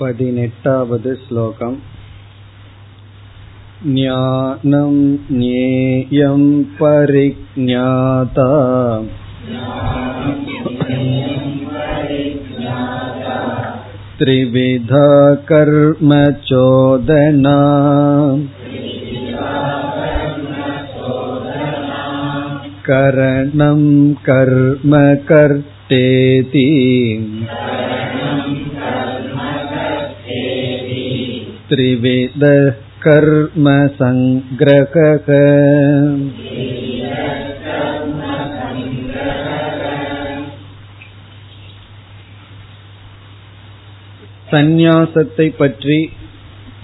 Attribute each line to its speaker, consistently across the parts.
Speaker 1: पदिनेट्टावद् श्लोकम् ज्ञानं ज्ञेयं परिज्ञाता। त्रिविधा कर्म कर्तेति। त्रिविधः कर्मसङ्ग्रहः சந்நியாசத்தை பற்றி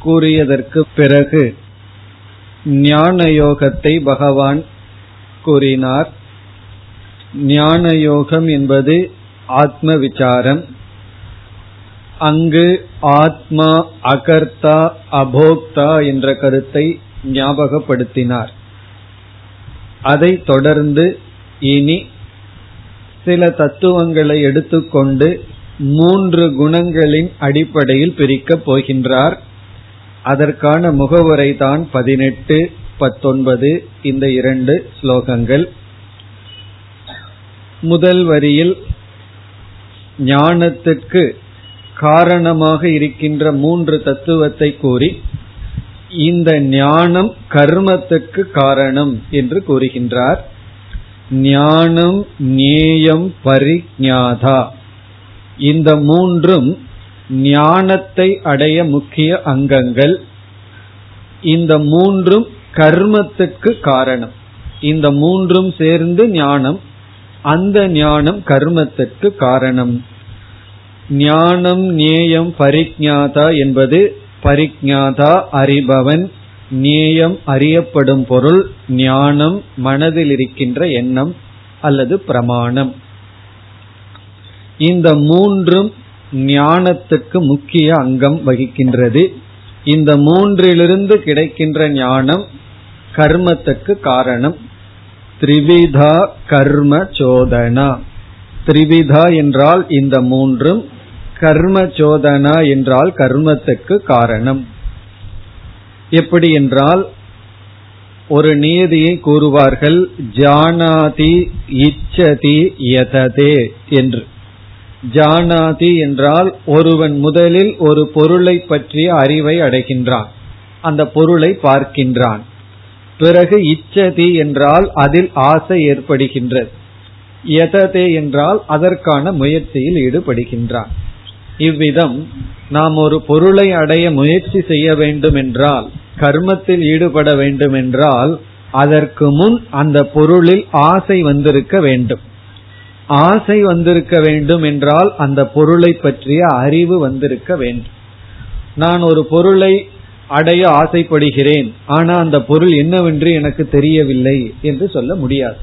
Speaker 1: கூறியதற்கு பிறகு ஞான யோகத்தை பகவான் கூறினார் ஞான யோகம் என்பது ஆத்ம விசாரம் அங்கு ஆத்மா அகர்த்தா அபோக்தா என்ற கருத்தை ஞாபகப்படுத்தினார். அதை தொடர்ந்து இனி சில தத்துவங்களை எடுத்துக்கொண்டு மூன்று குணங்களின் அடிப்படையில் பிரிக்கப் போகின்றார். அதற்கான முகவுரை தான் பதினெட்டு பத்தொன்பது இந்த இரண்டு ஸ்லோகங்கள். முதல் வரியில் ஞானத்திற்கு காரணமாக இருக்கின்ற மூன்று தத்துவத்தை கூறி இந்த ஞானம் கர்மத்துக்கு காரணம் என்று கூறுகின்றார். ஞானம் நேயம் பரிஞாதா இந்த மூன்றும் ஞானத்தை அடைய முக்கிய அங்கங்கள். இந்த மூன்றும் கர்மத்துக்கு காரணம். இந்த மூன்றும் சேர்ந்து ஞானம் அந்த ஞானம் கர்மத்துக்கு காரணம். ஞானம் நேயம் பரிஜாதா என்பது பரிஜாதா அறிபவன். நேயம் அறியப்படும் பொருள் ஞானம் மனதில் இருக்கின்ற எண்ணம் அல்லது பிரமாணம். இந்த மூன்றும் ஞானத்துக்கு முக்கிய அங்கம் வகிக்கின்றது. இந்த மூன்றிலிருந்து கிடைக்கின்ற ஞானம் கர்மத்துக்கு காரணம். திரிவிதா கர்ம சோதனா. த்ரிவிதா என்றால் இந்த மூன்றும் கர்ம சோதனா என்றால் கர்மத்துக்கு காரணம். எப்படி என்றால் ஒரு நியதியை கூறுவார்கள் ஜானாதி இச்சதி யததே என்று. ஜானாதி என்றால் ஒருவன் முதலில் ஒரு பொருளை பற்றிய அறிவை அடைகின்றான். அந்த பொருளை பார்க்கின்றான். பிறகு இச்சதி என்றால் அதில் ஆசை ஏற்படுகின்றது. எததே என்றால் அதற்கான முயற்சியில் ஈடுபடுகின்றான். இவ்விதம் நாம் ஒரு பொருளை அடைய முயற்சி செய்ய வேண்டும் என்றால் கர்மத்தில் ஈடுபட வேண்டும் என்றால் அதற்கு முன் அந்த பொருளில் ஆசை வந்திருக்க வேண்டும். ஆசை வந்திருக்க வேண்டும் என்றால் அந்த பொருளை பற்றிய அறிவு வந்திருக்க வேண்டும். நான் ஒரு பொருளை அடைய ஆசைப்படுகிறேன் ஆனா அந்த பொருள் என்னவென்று எனக்கு தெரியவில்லை என்று சொல்ல முடியாது.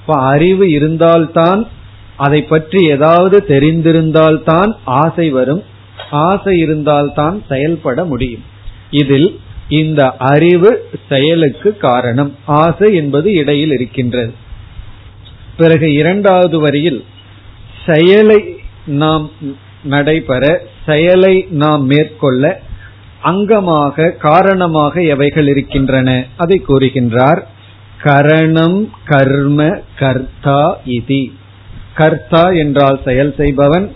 Speaker 1: இப்ப அறிவு இருந்தால்தான் அதை பற்றி ஏதாவது தெரிந்திருந்தால்தான் ஆசை வரும். ஆசை இருந்தால்தான் செயல்பட முடியும். இதில் இந்த அறிவு செயலுக்கு காரணம். ஆசை என்பது இடையில் இருக்கின்றது. பிறகு இரண்டாவது வரியில் செயலை நாம் நடைபெற செயலை நாம் மேற்கொள்ள அங்கமாக காரணமாக எவைகள் இருக்கின்றன? அதை கூறுகின்றார். கரணம் கர்ம கர்த்தா இதி. கர்த்தா என்றால் செயல் செய்பவன்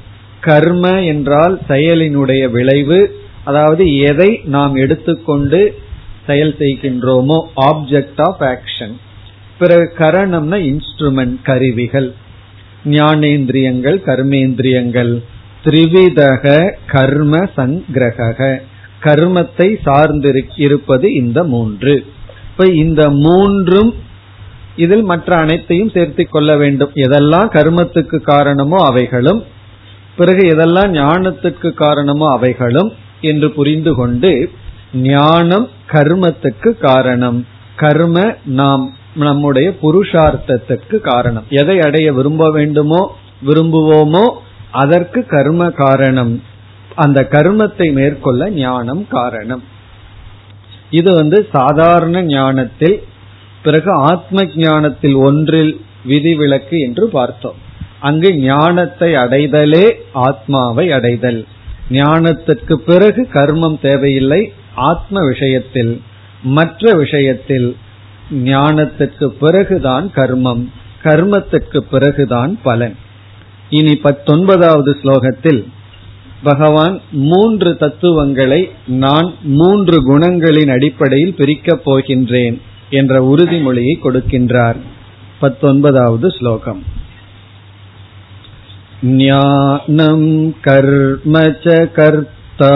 Speaker 1: கர்ம என்றால் செயலினுடைய விளைவு அதாவது எதை நாம் எடுத்துக்கொண்டு செயல் செய்கின்றோமோ ஆப்ஜெக்ட் ஆஃப் ஆக்ஷன் பிறகு கரணம்னா இன்ஸ்ட்ருமெண்ட் கருவிகள். ஞானேந்திரியங்கள் கர்மேந்திரியங்கள். திரிவிதக கர்ம சங்கிரக கர்மத்தை சார்ந்திருப்பது இந்த மூன்று. இப்ப இந்த மூன்றும் இதில் மற்ற அனைத்தையும் சேர்த்து கொள்ள வேண்டும். எதெல்லாம் கர்மத்துக்கு காரணமோ அவைகளும் பிறகு எதெல்லாம் ஞானத்துக்கு காரணமோ அவைகளும் என்று புரிந்து கொண்டு ஞானம் கர்மத்துக்கு காரணம். கர்ம நாம் நம்முடைய புருஷார்த்தத்துக்கு காரணம். எதை அடைய விரும்ப வேண்டுமோ விரும்புவோமோ அதற்கு கர்ம காரணம். அந்த கர்மத்தை மேற்கொள்ள ஞானம் காரணம். இது வந்து சாதாரண ஞானத்தில் பிறகு ஆத்ம ஞானத்தில் ஒன்றில் விதிவிலக்கு என்று பார்த்தோம். அங்கு ஞானத்தை அடைதலே ஆத்மாவை அடைதல். ஞானத்திற்கு பிறகு கர்மம் தேவையில்லை ஆத்ம விஷயத்தில். மற்ற விஷயத்தில் ஞானத்திற்கு பிறகுதான் கர்மம் கர்மத்திற்கு பிறகுதான் பலன். இனி பத்தொன்பதாவது ஸ்லோகத்தில் பகவான் மூன்று தத்துவங்களை நான் மூன்று குணங்களின் அடிப்படையில் பிரிக்கப் போகின்றேன். என்ற உறுதிமொழியை கொடுக்கின்றார் பத்தொன்பதாவது ஸ்லோகம் ज्ञानं कर्म च कर्ता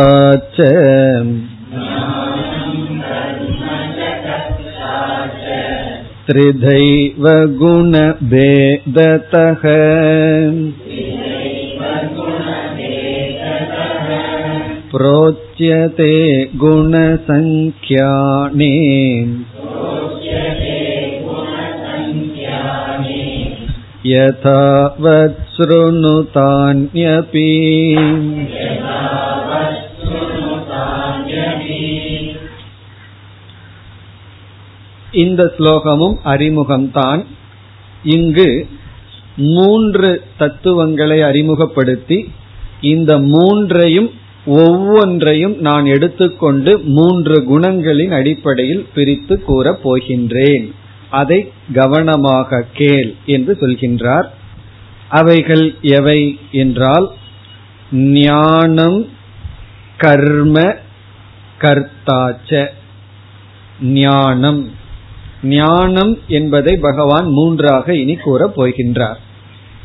Speaker 1: च त्रिधैव गुणभेदतः प्रोच्यते गुणसङ्ख्याने यथावत् शृणुतान्यपि இந்த ஸ்லோகமும் அறிமுகம்தான் இங்கு மூன்று தத்துவங்களை அறிமுகப்படுத்தி இந்த மூன்றையும் ஒவ்வொன்றையும் நான் எடுத்துக்கொண்டு மூன்று குணங்களின் அடிப்படையில் பிரித்து கூறப் போகின்றேன். அதை கவனமாக கேள் என்று சொல்கின்றார். அவைகள் எவை என்றால் ஞானம் கர்ம கர்த்தாச்ச. ஞானம். ஞானம் என்பதை பகவான் மூன்றாக இனி கூறப் போகின்றார்.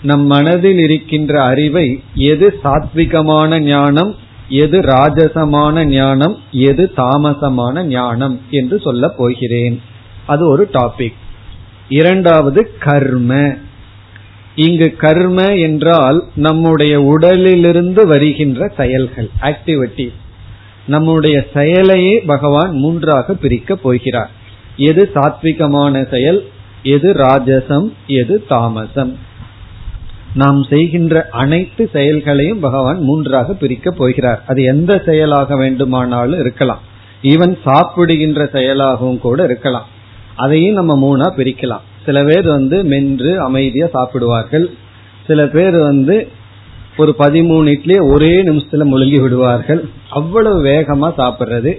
Speaker 1: நம் மனதில் இருக்கின்ற அறிவை எது சாத்விகமான ஞானம் எது ராஜசமான ஞானம் எது தாமசமான ஞானம் என்று சொல்லப் போகிறேன். அது ஒரு டாபிக் இரண்டாவது கர்ம. இங்கு கர்ம என்றால் நம்முடைய உடலிலிருந்து வருகின்ற செயல்கள் ஆக்டிவிட்டி நம்முடைய செயலையே பகவான் மூன்றாக பிரிக்க போகிறார். எது சாத்விகமான செயல் எது ராஜசம் எது தாமசம். நாம் செய்கின்ற அனைத்து செயல்களையும் பகவான் மூன்றாக பிரிக்க போகிறார். அது எந்த செயலாக வேண்டுமானாலும் இருக்கலாம். ஈவன் சாப்பிடுகின்ற செயலாகவும் கூட இருக்கலாம். அதையும் நம்ம மூணா பிரிக்கலாம். சில பேர் வந்து மென்று அமைதியா சாப்பிடுவார்கள். சில பேர் வந்து ஒரு பதிமூணு இட்லி ஒரே நிமிஷத்துல முழுங்கி விடுவார்கள். அவ்வளவு வேகமா சாப்பிடுறது.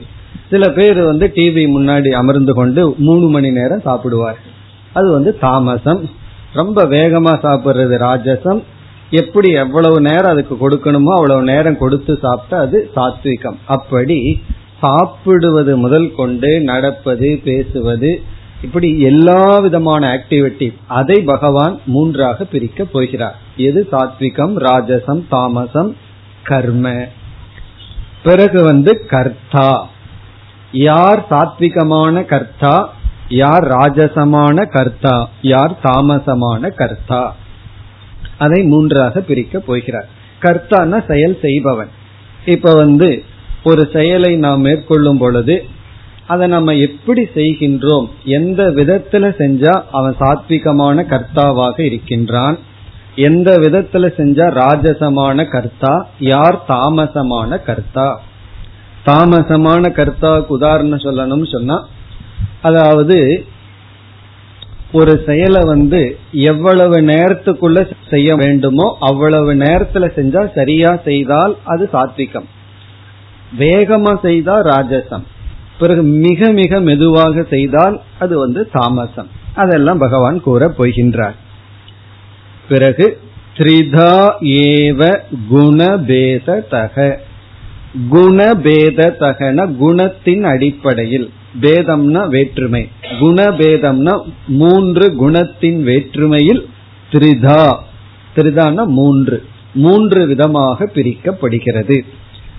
Speaker 1: சில பேர் வந்து டிவி முன்னாடி அமர்ந்து கொண்டு மூணு மணி நேரம் சாப்பிடுவார்கள். அது வந்து தாமசம். ரொம்ப வேகமா சாப்பிடுறது ராஜசம். எப்படி எவ்வளவு நேரம் அதுக்கு கொடுக்கணுமோ அவ்வளவு நேரம் கொடுத்து சாப்பிட்டா அது சாத்விகம். அப்படி சாப்பிடுவது முதல் கொண்டு நடப்பது பேசுவது இப்படி எல்லா விதமான ஆக்டிவிட்டி அதை பகவான் மூன்றாக பிரிக்க போகிறார். எது சாத்விகம் ராஜசம் தாமசம் கர்ம. பிறகு வந்து கர்த்தா. யார் சாத்விகமான கர்த்தா? யார் ராஜசமான கர்த்தா யார் தாமசமான கர்த்தா? அதை மூன்றாக பிரிக்க போகிறார். கர்த்தான செயல் செய்பவன். இப்ப வந்து ஒரு செயலை நாம் மேற்கொள்ளும் பொழுது அதை நம்ம எப்படி செய்கின்றோம் எந்த விதத்துல செஞ்சா அவன் சாத்விகமான கர்த்தாவாக இருக்கின்றான் எந்த விதத்துல செஞ்சா ராஜசமான கர்த்தா யார் தாமசமான கர்த்தா? தாமசமான கர்த்தாவுக்கு உதாரணம் சொல்லணும்னு சொன்னா அதாவது ஒரு செயலை வந்து எவ்வளவு நேரத்துக்குள்ள செய்ய வேண்டுமோ அவ்வளவு நேரத்துல செஞ்சா சரியா செய்தால் அது சாத்விகம். வேகமா செய்தா ராஜசம். பிறகு மிக மிக மெதுவாக செய்தால் அது வந்து தாமசம். அதெல்லாம் பகவான் கூற போகின்றார். பிறகு த்ரிதா ஏவ குணபேத தக குணபேத தகன குணத்தின் அடிப்படையில். பேதம்னா வேற்றுமை. குணபேதம்னா மூன்று குணத்தின் வேற்றுமையில் திரிதா. த்ரிதான மூன்று. மூன்று விதமாக பிரிக்கப்படுகிறது.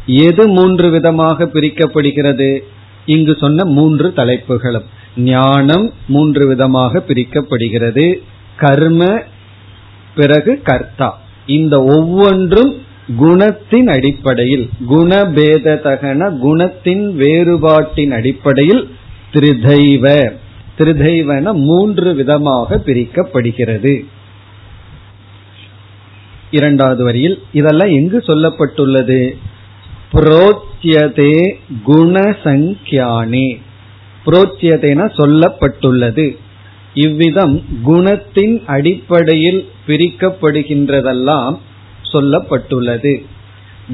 Speaker 1: எது மூன்று விதமாக பிரிக்கப்படுகிறது? இங்கு சொன்ன மூன்று தலைப்புகளும். ஞானம் மூன்று விதமாக பிரிக்கப்படுகிறது. கர்ம பிறகு கர்த்தா. இந்த ஒவ்வொன்றும் குணத்தின் அடிப்படையில் குணபேததகன குணத்தின் வேறுபாட்டின் அடிப்படையில் திரிதைவ. திரிதைவன மூன்று விதமாக பிரிக்கப்படுகிறது. இரண்டாவது வரியில் இதெல்லாம் எங்கு சொல்லப்பட்டுள்ளது? புரோத்தியதே குணசங்கியானே. புரோச்சியதேன சொல்லப்பட்டுள்ளது. இவ்விதம் குணத்தின் அடிப்படையில் பிரிக்கப்படுகின்றதெல்லாம் சொல்லப்பட்டுள்ளது.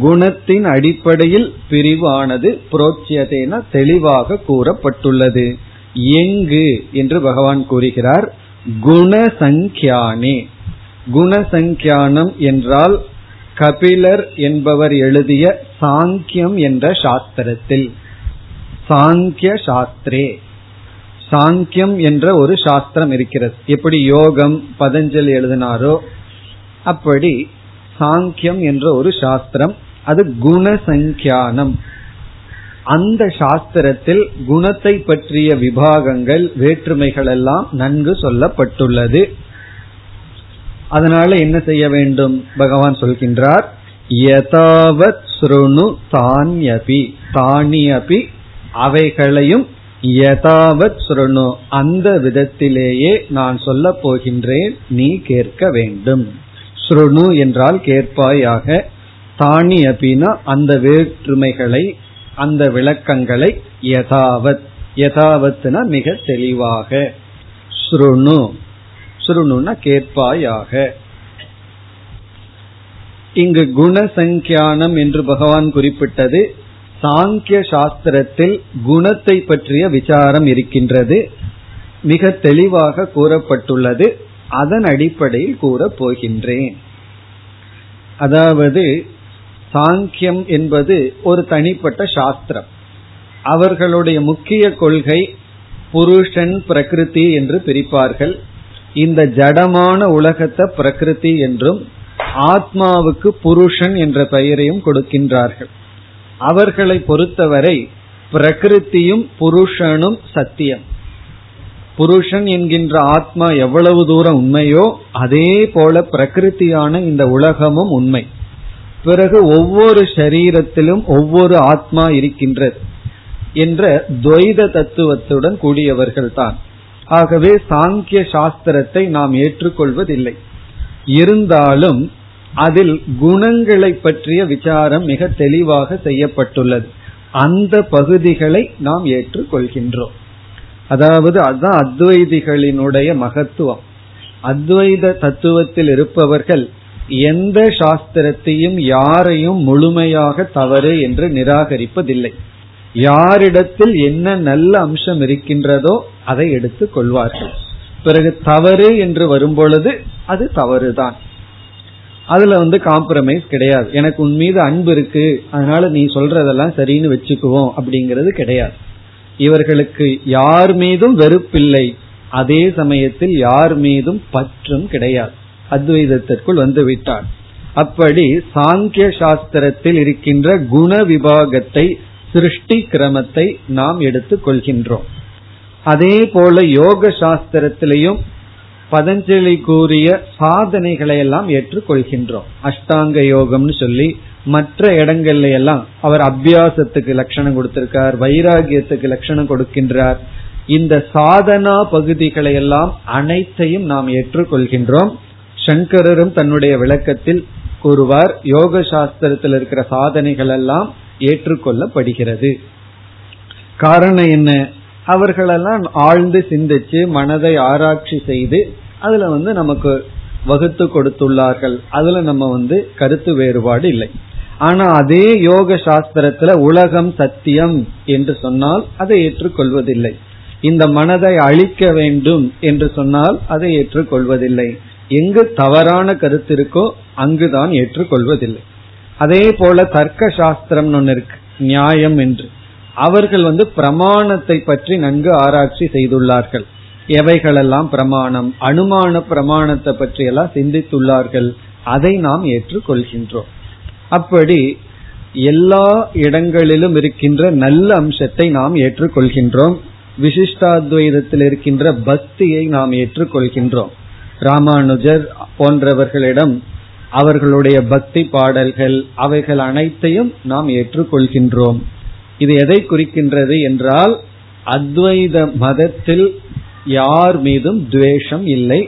Speaker 1: குணத்தின் அடிப்படையில் பிரிவானது புரோச்சியதேன தெளிவாக கூறப்பட்டுள்ளது. எங்கு என்று பகவான் கூறுகிறார். குணசங்கியானே. குணசங்கியானம் என்றால் கபிலர் என்பவர் எழுதிய சாங்கியம் என்ற சாஸ்திரத்தில். சாங்கிய சாஸ்திரே. சாங்கியம் என்ற ஒரு சாஸ்திரம் இருக்கிறது. எப்படி யோகம் பதஞ்சலி எழுதினாரோ அப்படி சாங்கியம் என்ற ஒரு சாஸ்திரம் அது குணசங்கியானம் அந்த சாஸ்திரத்தில் குணத்தை பற்றிய விபாகங்கள் வேற்றுமைகள் எல்லாம் நன்கு சொல்லப்பட்டுள்ளது. அதனால என்ன செய்ய வேண்டும்? பகவான் சொல்கின்றார் யதாவத் ஸ்ருணு தானியபி. தானியபி அவைகளையும் யதாவத் ஸ்ருணு. அந்த விதத்திலேயே நான் சொல்ல போகின்றேன் நீ கேட்க வேண்டும். ஸ்ருணு என்றால் கேட்பாயாக தானி அபினா அந்த வேற்றுமைகளை அந்த விளக்கங்களை யதாவத் யதாவத்னா மிக தெளிவாக. ஸ்ருணு ஸ்ருணுனா கேட்பாயாக. இங்கு குணசங்கியானம் என்று பகவான் குறிப்பிட்டது சாங்கிய சாஸ்திரத்தில் குணத்தை பற்றிய விசாரம் இருக்கின்றது மிக தெளிவாக கூறப்பட்டுள்ளது. அதன் அடிப்படையில் கூறப் போகின்றேன். அதாவது சாங்கியம் என்பது ஒரு தனிப்பட்ட சாஸ்திரம். அவர்களுடைய முக்கிய கொள்கை புருஷன் பிரகிருதி என்று பிரிப்பார்கள். இந்த ஜடமான உலகத்தை பிரகிருதி என்றும் ஆத்மாவுக்கு புருஷன் என்ற பெயரையும் கொடுக்கின்றார்கள். அவர்களை பொறுத்தவரை பிரகிருத்தியும் புருஷனும் சத்தியம். புருஷன் என்கின்ற ஆத்மா எவ்வளவு தூரம் உண்மையோ அதே போல பிரகிருத்தியான இந்த உலகமும் உண்மை. பிறகு ஒவ்வொரு சரீரத்திலும் ஒவ்வொரு ஆத்மா இருக்கின்றது என்ற துவைத தத்துவத்துடன் கூடியவர்கள் தான் ஆகவே சாங்கிய சாஸ்திரத்தை நாம் ஏற்றுக்கொள்வதில்லை. இருந்தாலும் அதில் குணங்களை பற்றிய விசாரம் மிக தெளிவாக செய்யப்பட்டுள்ளது. அந்த பகுதிகளை நாம் ஏற்றுக்கொள்கின்றோம். அதாவது அதுதான் அத்வைதிகளினுடைய மகத்துவம். அத்வைத தத்துவத்தில் இருப்பவர்கள் எந்த சாஸ்திரத்தையும் யாரையும் முழுமையாக தவறு என்று நிராகரிப்பதில்லை. யாரிடத்தில் என்ன நல்ல அம்சம் இருக்கின்றதோ அதை எடுத்துக் கொள்வார்கள். பிறகு தவறு என்று வரும்பொழுது அது தவறுதான். அதுல வந்து காம்ப்ரமைஸ் கிடையாது. எனக்கு உன் மீது அன்பு இருக்கு. அதனால நீ சொல்றதெல்லாம் சரின்னு வச்சுக்குவோம் அப்படிங்கிறது கிடையாது. இவர்களுக்கு யார் மீதும் வெறுப்பில்லை. அதே சமயத்தில் யார் மீதும் பற்றும் கிடையாது. அத்வைதத்திற்குள் வந்து விட்டார் அப்படி சாங்கிய சாஸ்திரத்தில் இருக்கின்ற குண விபாகத்தை சிருஷ்டி கிரமத்தை நாம் எடுத்துக் கொள்கின்றோம். அதே போல யோக சாஸ்திரத்திலையும் பதஞ்சலி கூறிய சாதனைகளை எல்லாம் ஏற்றுக்கொள்கின்றோம் அஷ்டாங்க யோகம்னு சொல்லி மற்ற இடங்கள்ல எல்லாம் அவர் அபியாசத்துக்கு லட்சணம் கொடுத்திருக்கார் வைராகியத்துக்கு லட்சணம் கொடுக்கின்றார். இந்த சாதனா பகுதிகளை எல்லாம் அனைத்தையும் நாம் ஏற்றுக்கொள்கின்றோம். சங்கரரும் தன்னுடைய விளக்கத்தில் கூறுவார் யோக சாஸ்திரத்தில் இருக்கிற சாதனைகள் எல்லாம் ஏற்றுக்கொள்ளப்படுகிறது. காரணம் என்ன? அவர்களெல்லாம் ஆழ்ந்து சிந்திச்சு மனதை ஆராய்ச்சி செய்து அதுல வந்து நமக்கு வகுத்து கொடுத்துள்ளார்கள். அதுல நம்ம வந்து கருத்து வேறுபாடு இல்லை. ஆனா அதே யோக சாஸ்திரத்துல உலகம் சத்தியம் என்று சொன்னால் அதை ஏற்றுக்கொள்வதில்லை. இந்த மனதை அழிக்க வேண்டும் என்று சொன்னால் அதை ஏற்றுக்கொள்வதில்லை. எங்கு தவறான கருத்து இருக்கோ அங்குதான் ஏற்றுக்கொள்வதில்லை. அதே போல தர்க்க சாஸ்திரம் ஒன்னு இருக்கு நியாயம் என்று. அவர்கள் வந்து பிரமாணத்தை பற்றி நன்கு ஆராய்ச்சி செய்துள்ளார்கள். எவைகளெல்லாம் பிரமாணம் அனுமான பிரமாணத்தை பற்றி எல்லாம் சிந்தித்துள்ளார்கள் அதை நாம் ஏற்றுக்கொள்கின்றோம். அப்படி எல்லா இடங்களிலும் இருக்கின்ற நல்ல அம்சத்தை நாம் ஏற்றுக்கொள்கின்றோம். விசிஷ்டாத்வைதத்தில் இருக்கின்ற பக்தியை நாம் ஏற்றுக்கொள்கின்றோம். ராமானுஜர் போன்றவர்களிடம் அவர்களுடைய பக்தி பாடல்கள் அவைகள் அனைத்தையும் நாம் ஏற்றுக்கொள்கின்றோம். இது எதை குறிக்கின்றது என்றால் அத்வைத மதத்தில் யார் மீதும் துவேஷம் இல்லை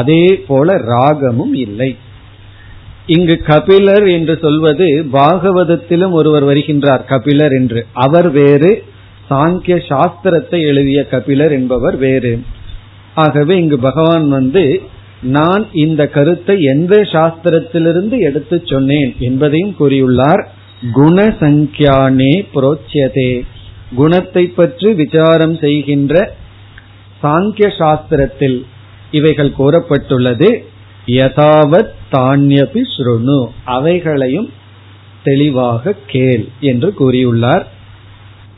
Speaker 1: அதே போல ராகமும் இல்லை. இங்கு கபிலர் என்று சொல்வது பாகவதத்திலும் ஒருவர் வருகின்றார் கபிலர் என்று. அவர் வேறு. சாங்கிய சாஸ்திரத்தை எழுதிய கபிலர் என்பவர் வேறு. ஆகவே இங்கு பகவான் வந்து நான் இந்த கருத்தை எந்த சாஸ்திரத்திலிருந்து எடுத்து சொன்னேன் என்பதையும் கூறியுள்ளார். குணசங்கியானே புரோச்சியதே. குணத்தை பற்றி விசாரம் செய்கின்ற சாங்கிய சாஸ்திரத்தில் இவைகள் கூறப்பட்டுள்ளது. யதாவத் தானியபி ஸ்ருணு அவைகளையும் தெளிவாக கேள் என்று கூறியுள்ளார்.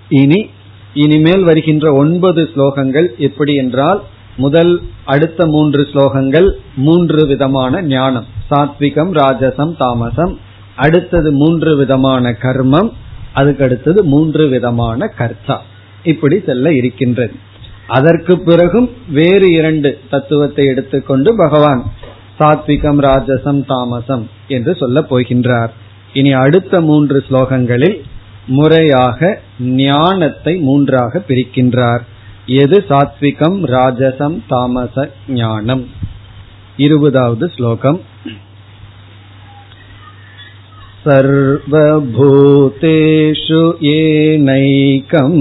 Speaker 1: இனி இனிமேல் வருகின்ற ஒன்பது ஸ்லோகங்கள் எப்படி என்றால் முதல் அடுத்த மூன்று ஸ்லோகங்கள் மூன்று விதமான ஞானம். சாத்விகம் ராஜசம் தாமசம். அடுத்தது மூன்று விதமான கர்மம். அதுக்கு அடுத்தது மூன்று விதமான கர்த்தா. இப்படி செல்ல இருக்கின்றது. அதற்கு பிறகும் வேறு இரண்டு தத்துவத்தை எடுத்துக்கொண்டு பகவான் சாத்விகம் ராஜசம் தாமசம் என்று சொல்ல போகின்றார் இனி அடுத்த மூன்று ஸ்லோகங்களில் முறையாக ஞானத்தை மூன்றாக பிரிக்கின்றார் எது சாத்விகம் ராஜசம் தாமச ஞானம் இருபதாவது ஸ்லோகம் सर्वभूतेषु येनैकम्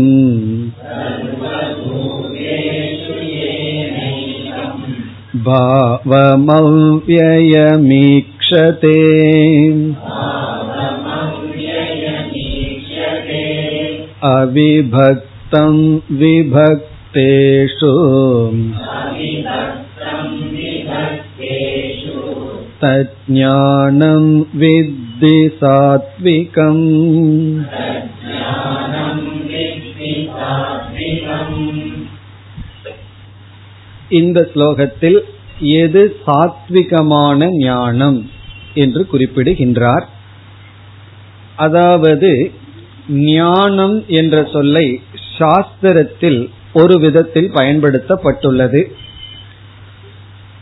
Speaker 1: भावमव्ययमीक्षते अविभक्तं विभक्तेषु तज्ज्ञानं विद्धि सात्विकम् இந்த ஸ்லோகத்தில் எது சாத்விகமான ஞானம் என்று குறிப்பிடுகின்றார். அதாவது ஞானம் என்ற சொல்லை சாஸ்திரத்தில் ஒரு விதத்தில் பயன்படுத்தப்பட்டுள்ளது.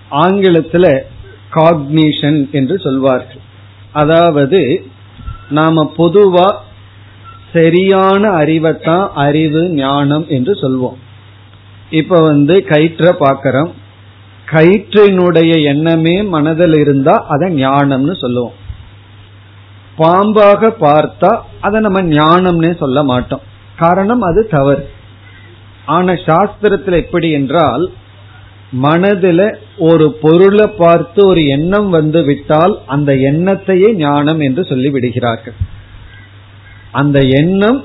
Speaker 1: ஆங்கிலத்தில் காக்னிஷன் என்று சொல்வார்கள். அதாவது நாம பொதுவா சரியான அறிவைத்தான் அறிவு ஞானம் என்று சொல்வோம். இப்ப வந்து கயிற்ற பாக்கிறோம் கயிற்றினுடைய எண்ணமே மனதில் இருந்தா அதை ஞானம்னு சொல்லுவோம். பாம்பாக பார்த்தா அதை நம்ம ஞானம்னே சொல்ல மாட்டோம். காரணம் அது தவறு. ஆனா சாஸ்திரத்தில் எப்படி என்றால் மனதில் ஒரு பொருளை பார்த்து ஒரு எண்ணம் வந்து விட்டால் அந்த எண்ணத்தையே ஞானம் என்று சொல்லி விடுகிறார்கள். அந்த எண்ணம்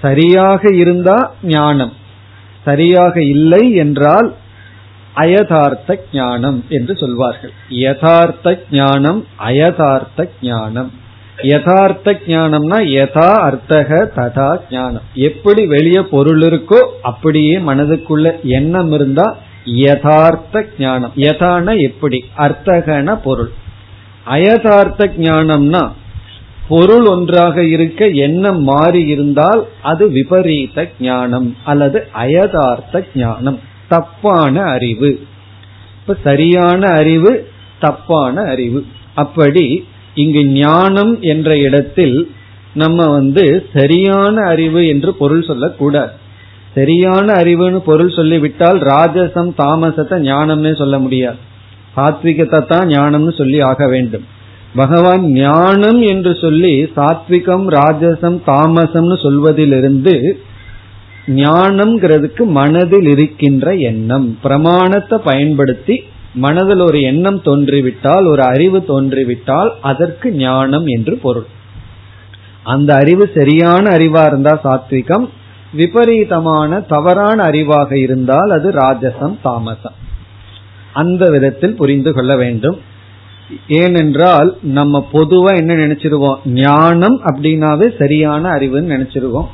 Speaker 1: சரியாக இருந்தா ஞானம். சரியாக இல்லை என்றால் அயதார்த்த ஞானம் என்று சொல்வார்கள். யதார்த்த ஞானம் அயதார்த்த ஞானம். யதார்த்த ஞானம்னா யதா அர்த்தக ததா ஞானம். எப்படி வெளியே பொருள் இருக்கோ அப்படியே மனதுக்குள்ள எண்ணம் இருந்தா யதார்த்த ஞானம். யதான எப்படி? அர்த்தகன பொருள். அயதார்த்த ஞானம்னா பொருள் ஒன்றாக இருக்க எண்ணம் மாறி இருந்தால் அது விபரீத ஞானம் அல்லது அயதார்த்த ஞானம். தப்பான அறிவு. இப்ப சரியான அறிவு தப்பான அறிவு. அப்படி இங்கு ஞானம் என்ற இடத்தில் நம்ம வந்து சரியான அறிவு என்று பொருள் சொல்லக்கூடாது. சரியான அறிவுன்னு பொருள் சொல்லிவிட்டால் ராஜசம் தாமசத்தை ஞானம்னு சொல்ல முடியாது. சாத்விகத்தை தான் ஞானம்னு சொல்லி ஆக வேண்டும். பகவான் ஞானம் என்று சொல்லி சாத்விகம் ராஜசம் தாமசம்னு சொல்வதிலிருந்து ஞானம்ங்கிறதுக்கு மனதில் இருக்கின்ற எண்ணம். பிரமாணத்தை பயன்படுத்தி மனதில் ஒரு எண்ணம் தோன்றிவிட்டால் ஒரு அறிவு தோன்றிவிட்டால் அதற்கு ஞானம் என்று பொருள். அந்த அறிவு சரியான அறிவா இருந்தா சாத்விகம் விபரீதமான தவறான அறிவாக இருந்தால் அது ராஜசம் தாமசம். அந்த விதத்தில் புரிந்து கொள்ள வேண்டும். ஏனென்றால் நம்ம பொதுவா என்ன நினைச்சிருவோம்? ஞானம் அப்படின்னாவே சரியான அறிவுன்னு நினைச்சிருவோம்.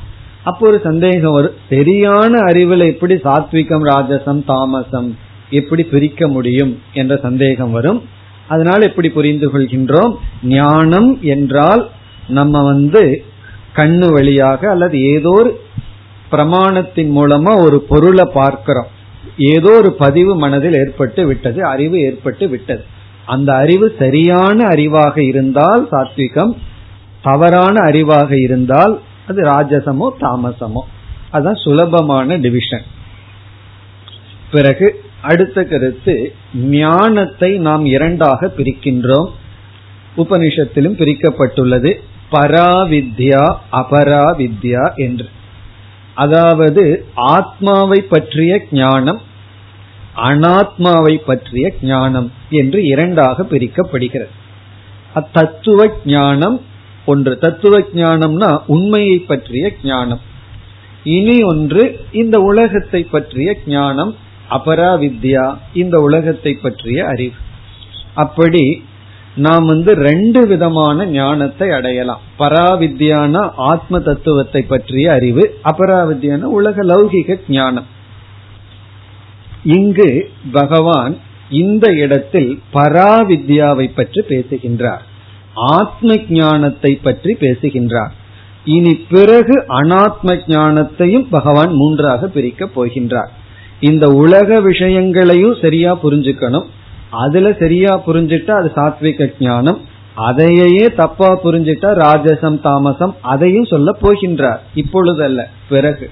Speaker 1: அப்போ ஒரு சந்தேகம் வரும். சரியான அறிவுல எப்படி சாத்விகம் ராஜசம் தாமசம் எப்படி பிரிக்க முடியும் என்ற சந்தேகம் வரும். அதனால எப்படி புரிந்து கொள்கின்றோம்? ஞானம் என்றால் நம்ம வந்து கண்ணு வழியாக அல்லது ஏதோ ஒரு பிரமாணத்தின் மூலமா ஒரு பொருளை பார்க்கிறோம். ஏதோ ஒரு பதிவு மனதில் ஏற்பட்டு விட்டது அறிவு ஏற்பட்டு விட்டது. அந்த அறிவு சரியான அறிவாக இருந்தால் சாத்விகம் தவறான அறிவாக இருந்தால் அது ராஜசமோ தாமசமோ. அதுதான் சுலபமான டிவிஷன் பிறகு அடுத்த கருத்து ஞானத்தை நாம் இரண்டாக பிரிக்கின்றோம். உபனிஷத்திலும் பிரிக்கப்பட்டுள்ளது பராவித்யா அபராவித்யா என்று. அதாவது ஆத்மாவை பற்றிய ஞானம் அனாத்மாவை பற்றிய ஞானம் என்று இரண்டாக பிரிக்கப்படுகிறது. அத்தத்துவ ஞானம் ஒன்று தத்துவ ஞானம்னா உண்மையை பற்றிய ஞானம். இனி ஒன்று இந்த உலகத்தை பற்றிய ஞானம் அபராவித்யா இந்த உலகத்தை பற்றிய அறிவு. அப்படி நாம் வந்து ரெண்டு விதமான ஞானத்தை அடையலாம். பராவித்யான ஆத்ம தத்துவத்தை பற்றிய அறிவு அபராவித்யான உலக லௌகிக ஞானம். இங்கு பகவான் இந்த இடத்தில் பராவித்யாவை பற்றி பேசுகின்றார். ஆத்ம ஞானத்தை பற்றி பேசுகின்றார். இனி பிறகு அனாத்ம ஞானத்தையும் பகவான் மூன்றாக பிரிக்கப் போகின்றார். இந்த உலக விஷயங்களையும் சரியா புரிஞ்சுக்கணும். அதுல சரியா புரிஞ்சிட்டா அது சாத்விக ஞானம். அதையே தப்பா புரிஞ்சிட்டா ராஜசம் தாமசம் அதையும் சொல்ல போகின்றார். இப்பொழுதல்ல பிறகு.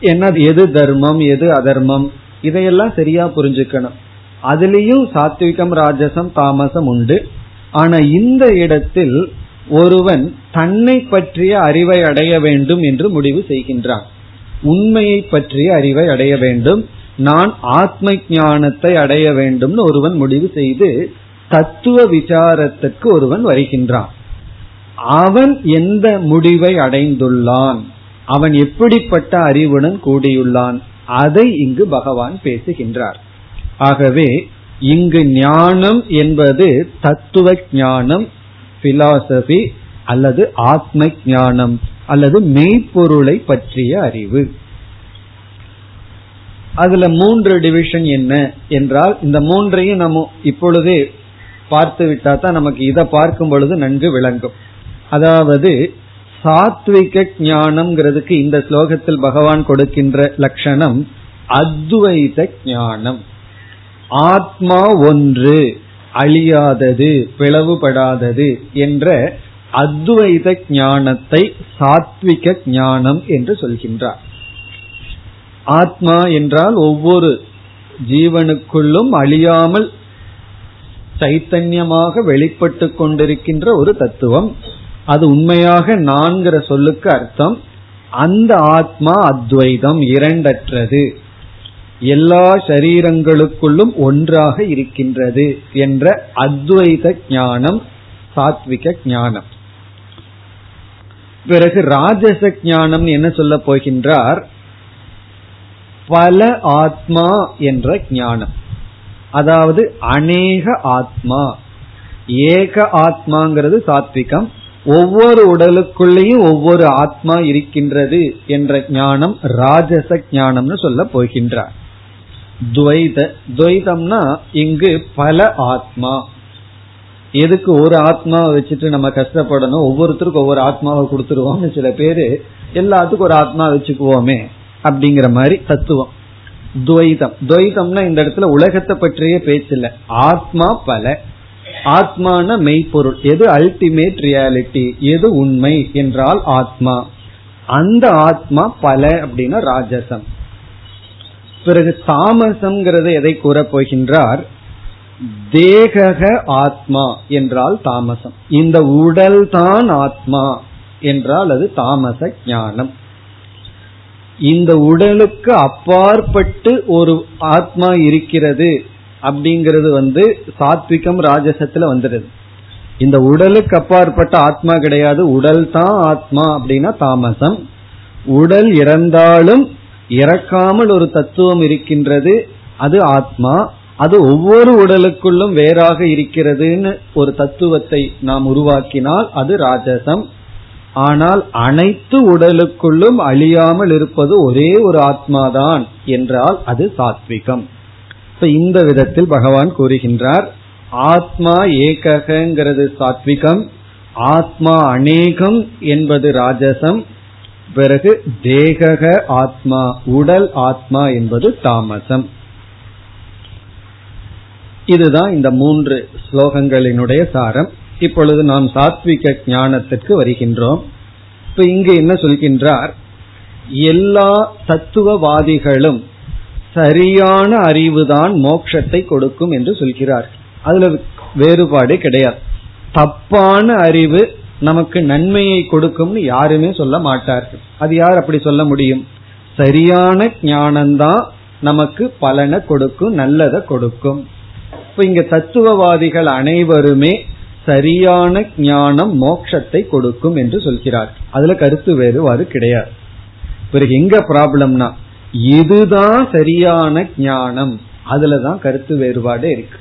Speaker 1: என்ன எது தர்மம் எது அதர்மம்? இதையெல்லாம் சரியா புரிஞ்சுக்கணும். அதுலேயும் சாத்விகம் ராஜசம் தாமசம் உண்டு. ஆனா இந்த இடத்தில் ஒருவன் தன்னை பற்றிய அறிவை அடைய வேண்டும் என்று முடிவு செய்கின்றான். உண்மையை பற்றிய அறிவை அடைய வேண்டும். நான் ஆத்ம ஞானத்தை அடைய வேண்டும்னு ஒருவன் முடிவு செய்து தத்துவ விசாரத்துக்கு ஒருவன் வருகின்றான். அவன் எந்த முடிவை அடைந்துள்ளான்? அவன் எப்படிப்பட்ட அறிவுடன் கூடியுள்ளான்? அதை இங்கு பகவான் பேசுகின்றார். ஆகவே இங்கு ஞானம் என்பது தத்துவ ஞானம் பிலாசபி அல்லது ஆத்ம ஞானம் அல்லது மெய்ப்பொருளை பற்றிய அறிவு. அதுல மூன்று டிவிஷன் என்ன என்றால் இந்த மூன்றையும் நம்ம இப்பொழுதே பார்த்து விட்டா தான் நமக்கு இதை பார்க்கும் பொழுது நன்கு விளங்கும். அதாவது சாத்விக ஞானம்ங்கிறதுக்கு இந்த ஸ்லோகத்தில் பகவான் கொடுக்கின்ற லட்சணம் அத்வைத ஞானம். ஆத்மா ஒன்று அழியாதது பிளவுபடாதது என்ற அத்வைத ஞானத்தை சாத்விக ஞானம் என்று சொல்கின்றார். ஆத்மா என்றால் ஒவ்வொரு ஜீவனுக்குள்ளும் அழியாமல் சைத்தன்யமாக வெளிப்பட்டு கொண்டிருக்கின்ற ஒரு தத்துவம். அது உண்மையாக நான்கிற சொல்லுக்கு அர்த்தம். அந்த ஆத்மா அத்வைதம் இரண்டற்றது. எல்லா சரீரங்களுக்குள்ளும் ஒன்றாக இருக்கின்றது என்ற அத்வைத ஞானம் சாத்விக ஞானம். பிறகு ராஜச ஞானம் என்ன சொல்ல போகின்றார்? பல ஆத்மா என்ற ஞானம். அதாவது அநேக ஆத்மா. ஏக ஆத்மாங்கிறது சாத்விகம் ஒவ்வொரு உடலுக்குள்ளேயும் ஒவ்வொரு ஆத்மா இருக்கின்றது என்ற ஞானம் ராஜச ஞானம்னு சொல்ல போகின்றார். துவைத துவைதம்னா இங்கு பல ஆத்மா. எதுக்கு ஒரு ஆத்மாவை வச்சுட்டு நம்ம கஷ்டப்படணும்? ஒவ்வொருத்தருக்கும் ஒவ்வொரு ஆத்மாவை கொடுத்துருவோம்னு சில பேரு எல்லாத்துக்கும் ஒரு ஆத்மா வச்சுக்குவோமே அப்படிங்கிற மாதிரி தத்துவம். துவைதம். துவைதம்னா இந்த இடத்துல உலகத்தை பற்றிய பேச்சு ஆத்மா பல. ஆத்மான மெய்ப்பொருள் எது அல்டிமேட் ரியாலிட்டி எது உண்மை என்றால் ஆத்மா. அந்த ஆத்மா பல அப்படின்னா ராஜசம். பிறகு தாமசம்ங்கிறத எதை கூறப் போகின்றார்? தேகக ஆத்மா என்றால் தாமசம். இந்த உடல் தான் ஆத்மா என்றால் அது தாமச ஞானம். இந்த உடலுக்கு அப்பாற்பட்டு ஒரு ஆத்மா இருக்கிறது அப்படிங்கிறது வந்து சாத்விகம் ராஜசத்துல வந்துடுது. இந்த உடலுக்கு அப்பாற்பட்ட ஆத்மா கிடையாது. உடல் தான் ஆத்மா அப்படின்னா தாமசம். உடல் இறந்தாலும் இறக்காமல் ஒரு தத்துவம் இருக்கின்றது. அது ஆத்மா. அது ஒவ்வொரு உடலுக்குள்ளும் வேறாக இருக்கிறதுன்னு ஒரு தத்துவத்தை நாம் உருவாக்கினால் அது ராஜசம். ஆனால் அனைத்து உடலுக்குள்ளும் அழியாமல் இருப்பது ஒரே ஒரு ஆத்மாதான் என்றால் அது சாத்விகம். இந்த விதத்தில் பகவான் கூறுகின்றார் ஆத்மா ஏகங்கிறது சாத்விகம் ஆத்மா அநேகம் என்பது ராஜசம் பிறகு தேகக ஆத்மா உடல் ஆத்மா என்பது தாமசம். இதுதான் இந்த மூன்று ஸ்லோகங்களினுடைய சாரம். இப்பொழுது நாம் சாத்விக ஞானத்திற்கு வருகின்றோம். இப்ப இங்கு என்ன சொல்கின்றார்? எல்லா தத்துவவாதிகளும் சரியான அறிவுதான் மோட்சத்தை கொடுக்கும் என்று சொல்கிறார். அதுல வேறுபாடு கிடையாது. தப்பான அறிவு நமக்கு நன்மையை கொடுக்கும்னு யாருமே சொல்ல மாட்டார்கள். அது யார் அப்படி சொல்ல முடியும்? சரியான ஞானம்தான் நமக்கு பலனை கொடுக்கும் நல்லதை கொடுக்கும். இப்ப இங்க தத்துவவாதிகள் அனைவருமே சரியான ஞானம் மோட்சத்தை கொடுக்கும் என்று சொல்கிறார். அதுல கருத்து வேறுபாடு கிடையாது. பிறகு எங்க ப்ராப்ளம்னா இதுதான் சரியான ஞானம். அதுலதான் கருத்து வேறுபாடு இருக்கு.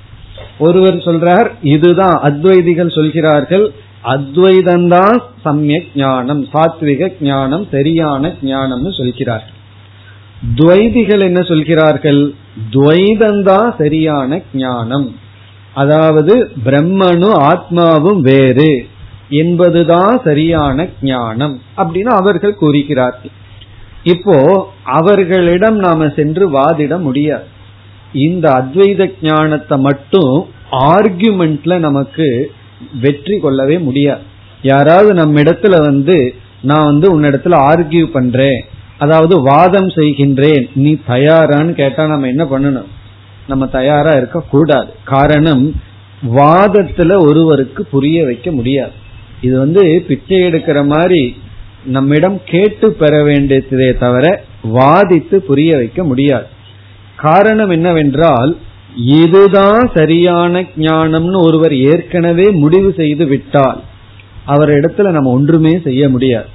Speaker 1: ஒருவர் சொல்றார் இதுதான் அத்வைதிகள் சொல்கிறார்கள் அத்வைதந்தான் சமயக் ஞானம் சாத்விக ஞானம் சரியான ஞானம்னு சொல்கிறார்கள். துவைதிகள் என்ன சொல்கிறார்கள் துவைதந்தான் சரியான ஞானம். அதாவது பிரம்மனும் ஆத்மாவும் வேறு என்பதுதான் சரியான ஞானம் அப்படின்னு அவர்கள் கூறுகிறார்கள். இப்போ அவர்களிடம் நாம சென்று வாதிட முடியாது. இந்த அத்வைத ஞானத்தை மட்டும் ஆர்குமெண்ட்ல நமக்கு வெற்றி கொள்ளவே முடியாது. யாராவது நம்ம இடத்துல வந்து நான் வந்து உன்னிடத்துல ஆர்கியூ பண்றேன் அதாவது வாதம் செய்கின்றேன் நீ தயாரான்னு கேட்டா நம்ம என்ன பண்ணணும்? நம்ம தயாரா இருக்க கூடாது. காரணம் வாதத்துல ஒருவருக்கு புரிய வைக்க முடியாது. இது வந்து பிச்சை எடுக்கிற மாதிரி நம்மிடம் கேட்டு பெற வேண்டியதே தவிர வாதித்து புரிய வைக்க முடியாது. காரணம் என்னவென்றால் இதுதான் சரியான ஞானம்னு ஒருவர் ஏற்கனவே முடிவு செய்து விட்டால் அவர் இடத்துல நம்ம ஒன்றுமே செய்ய முடியாது.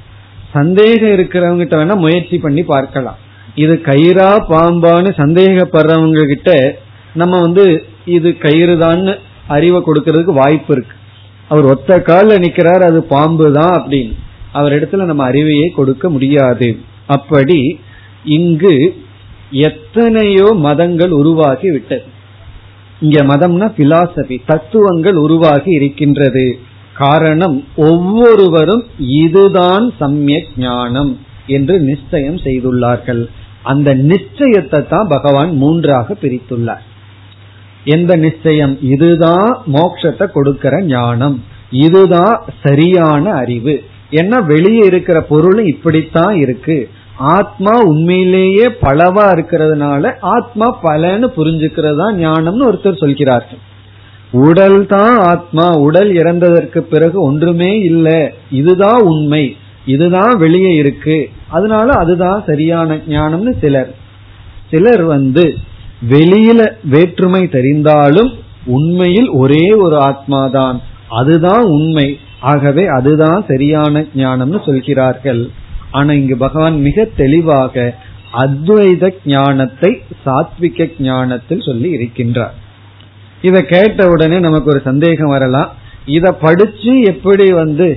Speaker 1: சந்தேகம் இருக்கிறவங்க வேணா முயற்சி பண்ணி பார்க்கலாம். இது கயிறா பாம்பான்னு சந்தேகப்படுறவங்க கிட்ட நம்ம வந்து இது கயிறு தான் அறிவை கொடுக்கறதுக்கு வாய்ப்பு இருக்கு. அவர் ஒத்த கால நிக்கிறார் அது பாம்பு தான் அப்படின்னு. அவரிடத்துல நம்ம அறிவையே கொடுக்க முடியாது. அப்படி இங்கு எத்தனையோ மதங்கள் உருவாகி விட்டது. இங்க மதம்னா பிலாசபி தத்துவங்கள் உருவாகி இருக்கின்றது. காரணம் ஒவ்வொருவரும் இதுதான் சமயக் ஞானம் என்று நிச்சயம் செய்துள்ளார்கள். அந்த நிச்சயத்தை தான் பகவான் மூன்றாக பிரித்துள்ளார். எந்த நிச்சயம்? இதுதான் மோட்சத்தை கொடுக்கிற ஞானம். இதுதான் சரியான அறிவு. ஏன்னா வெளியே இருக்கிற பொருளும் இப்படித்தான் இருக்கு. ஆத்மா உண்மையிலேயே பலவா இருக்கிறதுனால ஆத்மா பலன்னு புரிஞ்சுக்கிறதா ஞானம்னு ஒருத்தர் சொல்கிறார்கள். உடல் தான் ஆத்மா. உடல் இறந்ததற்கு பிறகு ஒன்றுமே இல்லை. இதுதான் உண்மை. இதுதான் வெளியே இருக்கு. அதனால அதுதான் சரியான ஞானம்னு சிலர். சிலர் வந்து வெளியில வேற்றுமை தெரிந்தாலும் உண்மையில் ஒரே ஒரு ஆத்மா தான் அதுதான் உண்மை. ஆகவே அதுதான் சரியான ஞானம்னு சொல்கிறார்கள். ஆனா இங்கு பகவான் மிக தெளிவாக அத்வைத ஞானத்தை சாத்விக ஞானத்தில் சொல்லி இருக்கின்றார். இத கேட்ட உடனே நமக்கு ஒரு சந்தேகம் வரலாம். இத படிச்சு எப்படி வந்து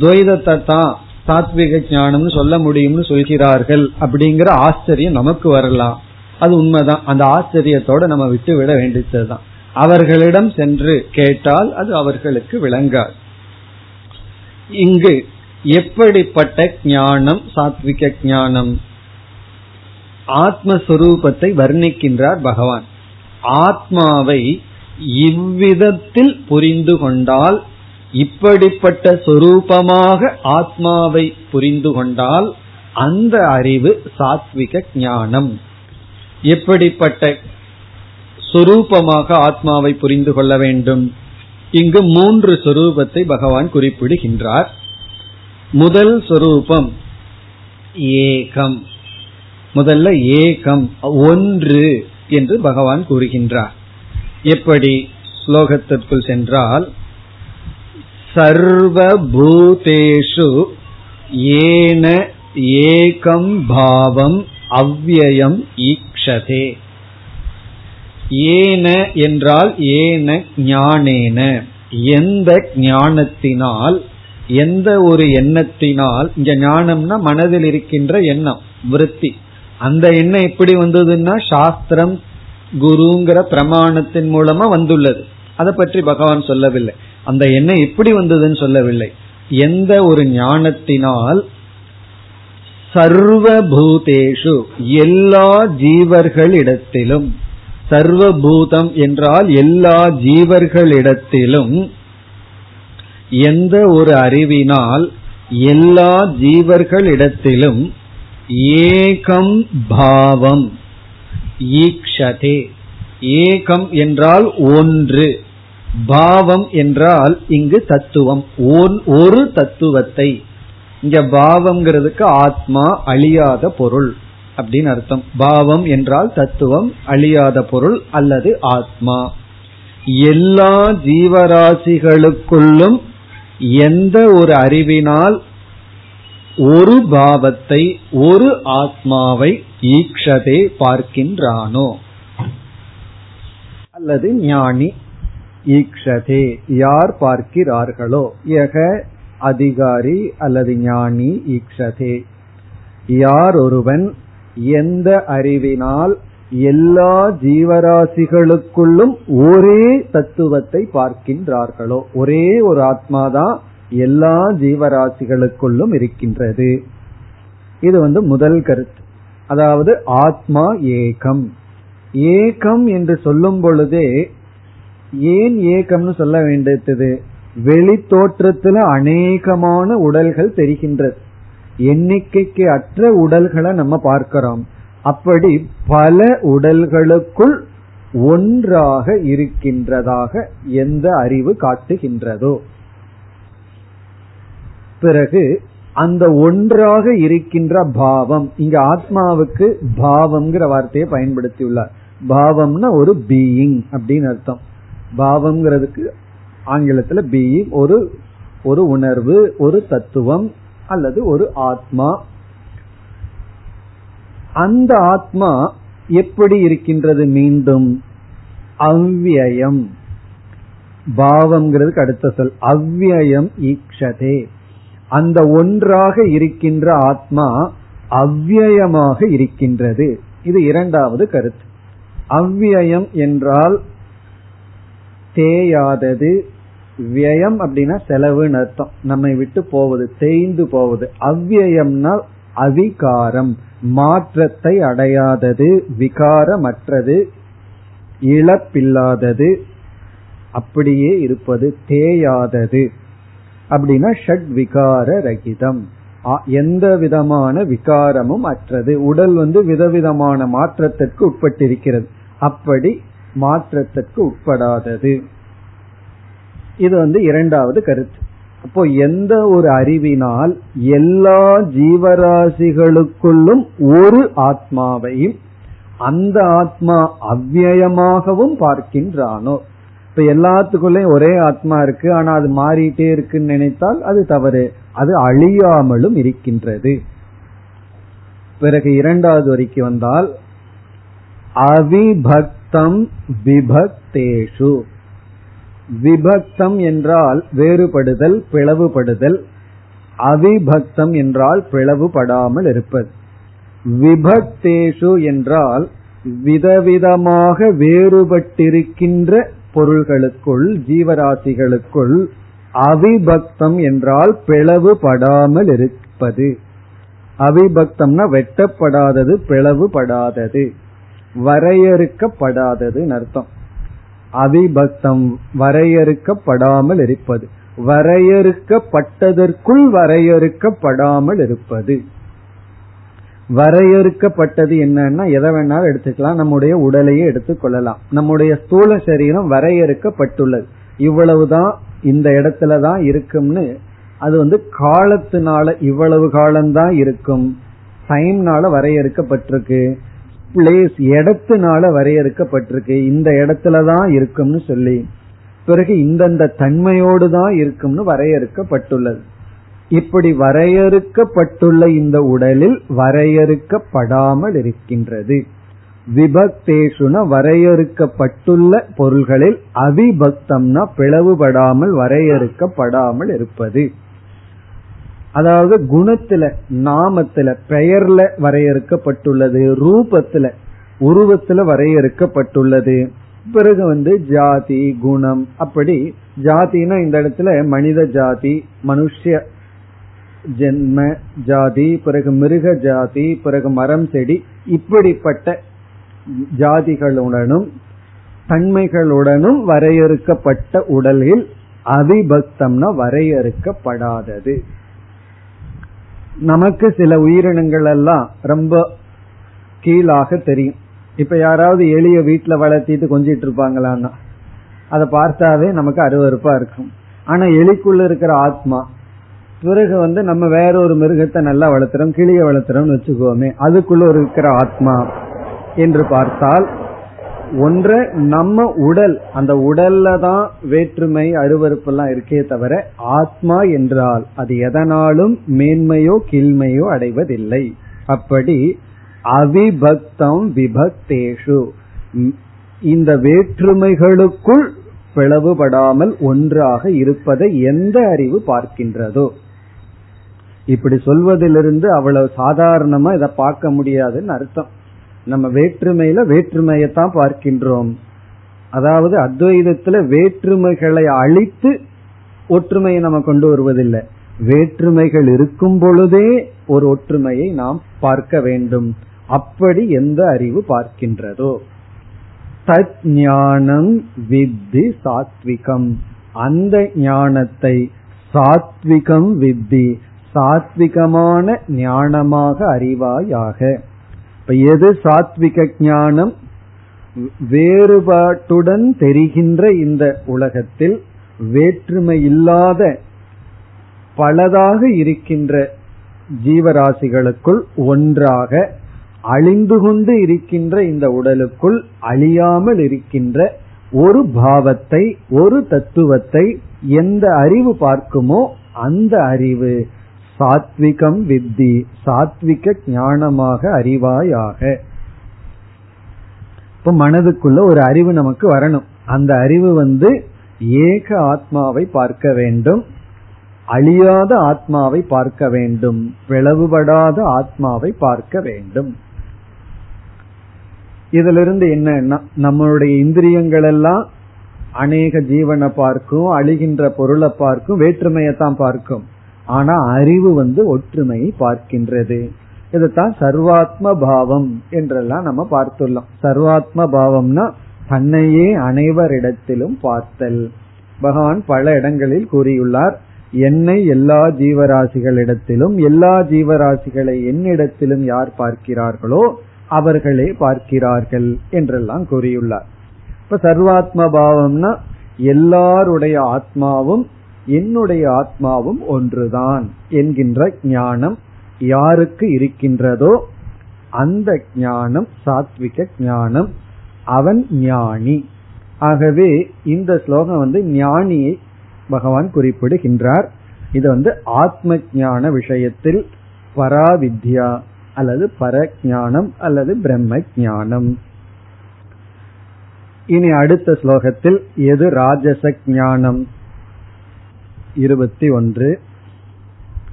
Speaker 1: துவைதத்தை தான் சாத்விக ஞானம்னு சொல்ல முடியும்னு சொல்கிறார்கள் அப்படிங்கிற ஆச்சரியம் நமக்கு வரலாம். அது உண்மைதான். அந்த ஆச்சரியத்தோட நம்ம விட்டு விட வேண்டியதுதான். அவர்களிடம் சென்று கேட்டால் அது அவர்களுக்கு விளங்காது. இங்கு எப்படிப்பட்ட ஞானம் சாத்விக ஞானம்? ஆத்மஸ்வரூபத்தை வர்ணிக்கின்றார் பகவான். ஆத்மாவை இவ்விதத்தில் புரிந்து கொண்டால் இப்படிப்பட்ட சொரூபமாக ஆத்மாவை புரிந்து கொண்டால் அந்த அறிவு சாத்விக ஞானம். எப்படிப்பட்ட சொரூபமாக ஆத்மாவை புரிந்து கொள்ள வேண்டும்? இங்கு மூன்று சொரூபத்தை பகவான் குறிப்பிடுகின்றார். முதல் சொரூபம் ஏகம். முதல்ல ஏகம் ஒன்று என்று பகவான் கூறுகின்றார். எப்படி? ஸ்லோகத்திற்குள் சென்றால் சர்வபூதேஷு ஏன ஏகம் பாவம் அவ்வயம் ஈக்ஷதே. ஏன என்றால் ஏன ஞானேன. எந்த ஞானத்தினால் எந்த ஒரு எண்ணத்தினால் இங்க ஞானம்னா மனதில் இருக்கின்ற எண்ணம் விருத்தி. அந்த எண்ணம் எப்படி வந்ததுன்னா சாஸ்திரம் குருங்கிற பிரமாணத்தின் மூலமா வந்துள்ளது. அதை பற்றி பகவான் சொல்லவில்லை. அந்த எண்ணம் எப்படி வந்ததுன்னு சொல்லவில்லை. எந்த ஒரு ஞானத்தினால் சர்வபூதேஷு எல்லா ஜீவர்களிடத்திலும் சர்வபூதம் என்றால் எல்லா ஜீவர்களிடத்திலும் எந்த ஒரு அறிவினால் எல்லா ஜீவர்களிடத்திலும் ஏகம் பாவம் ஈக்ஷதே. ஏகம் என்றால் ஒன்று. பாவம் என்றால் இங்கு தத்துவம். ஒரு தத்துவத்தை. இங்க பாவம்ங்கிறதுக்கு ஆத்மா அழியாத பொருள். அப்படின்னு அர்த்தம். பாவம் என்றால் தத்துவம் அழியாத பொருள் அல்லது ஆத்மா. எல்லா ஜீவராசிகளுக்குள்ளும் எந்த ஒரு அறிவினால் ஒரு பாவத்தை ஒரு ஆத்மாவை ஈக்ஷதே பார்க்கின்றானோ? அல்லது ஞானி ஈக்ஷதே யார் பார்க்கிறார்களோ? எக அதிகாரி அல்லது ஞானி ஈக்ஷதே. யார் ஒருவன் எந்த அறிவினால் எல்லா ஜீவராசிகளுக்குள்ளும் ஒரே தத்துவத்தை பார்க்கின்றார்களோ? ஒரே ஒரு ஆத்மாதான் எல்லா ஜீவராசிகளுக்குள்ளும் இருக்கின்றது. இது வந்து முதல் கருத்து. அதாவது ஆத்மா ஏகம். ஏகம் என்று சொல்லும் பொழுதே ஏன் ஏகம்னு சொல்ல வேண்டியது? வெளி தோற்றத்துல அநேகமான உடல்கள் தெரிகின்றது. எண்ணிக்கைக்கு அற்ற உடல்களை நம்ம பார்க்கிறோம். அப்படி பல உடல்களுக்குள் ஒன்றாக இருக்கின்றதாக எந்த அறிவு காட்டுகின்றதோ. பிறகு அந்த ஒன்றாக இருக்கின்ற பாவம் இங்க ஆத்மாவுக்கு பாவம்ங்கிற வார்த்தையை பயன்படுத்தியுள்ளார். பாவம்னா ஒரு பீயிங் அப்படின்னு அர்த்தம். பாவம்ங்கிறதுக்கு ஆங்கிலத்துல பீயிங் ஒரு ஒரு உணர்வு ஒரு தத்துவம் அல்லது ஒரு ஆத்மா. அந்த ஆத்மா எப்படி இருக்கின்றது மீண்டும்? அவ்வியம். பாவம்ங்கிறதுக்கு அடுத்த சொல். அவ்வியம் ஈக்ஷதே. அந்த ஒன்றாக இருக்கின்ற ஆத்மா அவ்வியமாக இருக்கின்றது. இது இரண்டாவது கருத்து. அவ்வியம் என்றால் தேயாதது வியம் அப்படின்னா செலவுன்னு அர்த்தம். நம்மை விட்டு போவது தேய்ந்து போவது. அவ்வியம்னா அவிகாரம் மாற்றத்தை அடையாதது விகாரமற்றது இழப்பில்லாதது அப்படியே இருப்பது தேயாதது. அப்படின்னா ஷட் விகார ரகிதம். எந்த விதமான விகாரமும் அற்றது. உடல் வந்து விதவிதமான மாற்றத்திற்கு உட்பட்டிருக்கிறது. அப்படி மாற்றத்திற்கு உட்படாதது. இது வந்து இரண்டாவது கருத்து. அப்போ எந்த ஒரு அறிவினால் எல்லா ஜீவராசிகளுக்குள்ளும் ஒரு ஆத்மாவையும் அந்த ஆத்மா அவ்வியமாகவும் பார்க்கின்றானோ? இப்ப எல்லாத்துக்குள்ளயும் ஒரே ஆத்மா இருக்கு ஆனா அது மாறிட்டே இருக்குன்னு நினைத்தால் அது தவறு. அது அழியாமலும் இருக்கின்றது. பிறகு இரண்டாவது வரைக்கும் வந்தால் அவிபக்தம் விபக்தேஷு. விபக்தம் என்றால் வேறுபடுதல் பிளவுபடுதல். அவிபக்தம் என்றால் பிளவுபடாமல் இருப்பது. விபக்தேஷு என்றால் விதவிதமாக வேறுபட்டிருக்கின்ற பொருள்களுக்குள் ஜீவராசிகளுக்குள் அவிபக்தம் என்றால் பிளவுபடாமல் இருப்பது. அவிபக்தம்னா வெட்டப்படாதது பிளவுபடாதது வரையறுக்கப்படாதது அர்த்தம். அவிபக்தம் வரையறுக்கப்படாமல் இருப்பது. வரையறுக்கப்பட்டதற்குள் வரையறுக்கப்படாமல் இருப்பது. வரையறுக்கப்பட்டது என்னன்னா எதை வேணாலும் எடுத்துக்கலாம். நம்முடைய உடலையே எடுத்துக்கொள்ளலாம் நம்முடைய ஸ்தூல சரீரம் வரையறுக்கப்பட்டுள்ளது. இவ்வளவுதான் இந்த இடத்துலதான் இருக்கும்னு அது வந்து காலத்தினால இவ்வளவு காலம்தான் இருக்கும். டைம்னால வரையறுக்கப்பட்டிருக்கு. பிளேஸ் இடத்தினால வரையறுக்கப்பட்டிருக்கு. இந்த இடத்துலதான் இருக்கும்னு சொல்லி. பிறகு இந்தந்த தன்மையோடு தான் இருக்கும்னு வரையறுக்கப்பட்டுள்ளது. இப்படி வரையறுக்கப்பட்டுள்ள இந்த உடலில் வரையறுக்கப்படாமல் இருக்கின்றது. விபக்தேஷுன வரையறுக்கப்பட்டுள்ள பொருள்களில் அவிபக்தம்னா பிளவுபடாமல் வரையறுக்கப்படாமல் இருப்பது. அதாவது குணத்துல நாமத்துல பெயர்ல வரையறுக்கப்பட்டுள்ளது ரூபத்துல உருவத்துல வரையறுக்கப்பட்டுள்ளது. பிறகு வந்து ஜாதி குணம் அப்படி ஜாதினா இந்த இடத்துல மனித ஜாதி மனுஷ ஜென்ம ஜாதி பிறகு மிருக ஜாதி பிறகு மரம் செடி இப்படிப்பட்ட ஜாதிகளுடனும் தன்மைகளுடனும் வரையறுக்கப்பட்ட உடலில் அவிபக்தம்னா வரையறுக்கப்படாதது. நமக்கு சில உயிரினங்கள் எல்லாம் ரொம்ப கீழாக தெரியும். இப்ப யாராவது எளிய வீட்டுல வளர்த்திட்டு கொஞ்சிட்டு இருப்பாங்களான்னா அதை பார்த்தாவே நமக்கு அருவறுப்பா இருக்கும். ஆனா எலிக்குள்ள இருக்கிற ஆத்மா பிறகு வந்து நம்ம வேற ஒரு மிருகத்தை நல்லா வளர்த்துறோம் கிளிய வளர்த்துறோம்னு வச்சுக்கோமே அதுக்குள்ள இருக்கிற ஆத்மா என்று பார்த்தால் ஒன்று நம்ம உடல் அந்த உடல்ல தான் வேற்றுமை அருவறுப்பு எல்லாம் இருக்கே தவிர ஆத்மா என்றால் அது எதனாலும் மேன்மையோ கீழ்மையோ அடைவதில்லை. அப்படி அவிபக்தம் விபக்தேஷு. இந்த வேற்றுமைகளுக்குள் பிளவுபடாமல் ஒன்றாக இருப்பதை எந்த அறிவு பார்க்கின்றதோ? இப்படி சொல்வதிலிருந்து அவ்வளவு சாதாரணமா இதை பார்க்க முடியாதுன்னு அர்த்தம். நம்ம வேற்றுமையில வேற்றுமையத்தான் பார்க்கின்றோம். அதாவது அத்வைதத்துல வேற்றுமைகளை அழித்து ஒற்றுமையை நம்ம கொண்டு வருவதில்லை. வேற்றுமைகள் இருக்கும் பொழுதே ஒரு ஒற்றுமையை நாம் பார்க்க வேண்டும். அப்படி எந்த அறிவு பார்க்கின்றதோ. தத் ஞானம் வித்தி சாத்விகம். அந்த ஞானத்தை சாத்விகம் வித்தி சாத்விகமான ஞானமாக அறிவாயாக. இப்ப எது சாத்விக ஞானம் வேறுபாட்டுடன் தெரிகின்ற இந்த உலகத்தில் வேற்றுமை இல்லாத பலதாக இருக்கின்ற ஜீவராசிகளுக்குள் ஒன்றாக அழிந்து கொண்டு இருக்கின்ற இந்த உடலுக்குள் அழியாமல் இருக்கின்ற ஒரு பாவத்தை ஒரு தத்துவத்தை எந்த அறிவு பார்க்குமோ அந்த அறிவு சாத்விகம் வித்தி சாத்விக ஞானமாக அறிவாயாக. இப்ப மனதுக்குள்ள ஒரு அறிவு நமக்கு வரணும். அந்த அறிவு வந்து ஏக ஆத்மாவை பார்க்க வேண்டும் அழியாத ஆத்மாவை பார்க்க வேண்டும் பிளவுபடாத ஆத்மாவை பார்க்க வேண்டும். இதிலிருந்து என்னன்னா நம்மளுடைய இந்திரியங்கள் எல்லாம் அநேக ஜீவனை பார்க்கும் அழிகின்ற பொருளை பார்க்கும் வேற்றுமையை தான் பார்க்கும். ஆனா அறிவு வந்து ஒற்றுமையை பார்க்கின்றது. இதுதான் சர்வாத்ம பாவம் என்றெல்லாம் நம்ம பார்த்துள்ளோம். சர்வாத்ம பாவம்னா தன்னையே அனைவரிடத்திலும் பார்த்தல். பகவான் பல இடங்களில் கூறியுள்ளார் என்னை எல்லா ஜீவராசிகளிடத்திலும் எல்லா ஜீவராசிகளை என்னிடத்திலும் யார் பார்க்கிறார்களோ அவர்களே பார்க்கிறார்கள் என்றெல்லாம் கூறியுள்ளார். இப்ப சர்வாத்ம பாவம்னா எல்லாருடைய ஆத்மாவும் என்னுடைய ஆத்மாவும் ஒன்றுதான் என்கின்ற ஞானம் யாருக்கு இருக்கின்றதோ அந்த ஞானம் சாத்விக ஞானம் அவன் ஞானி. ஆகவே இந்த ஸ்லோகம் வந்து ஞானியை பகவான் குறிப்பிடுகின்றார். இது வந்து ஆத்ம ஞான விஷயத்தில் பராவித்யா அல்லது பரஜானம் அல்லது பிரம்ம ஞானம் இனி அடுத்த ஸ்லோகத்தில் எது ராஜச ஞானம் இருபத்தி ஒன்று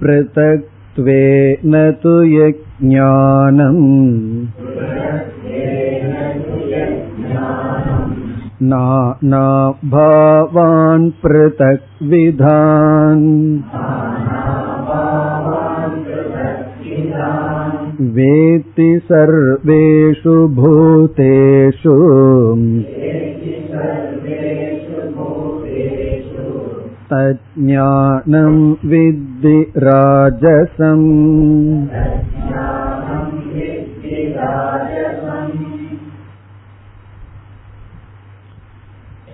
Speaker 1: पृथक्त्वेन तु यज्ञानम् नानाभावान् पृथक् विधान् वेत्ति सर्वेषु भूतेषु तज्ज्ञानं विद्धि राजसम्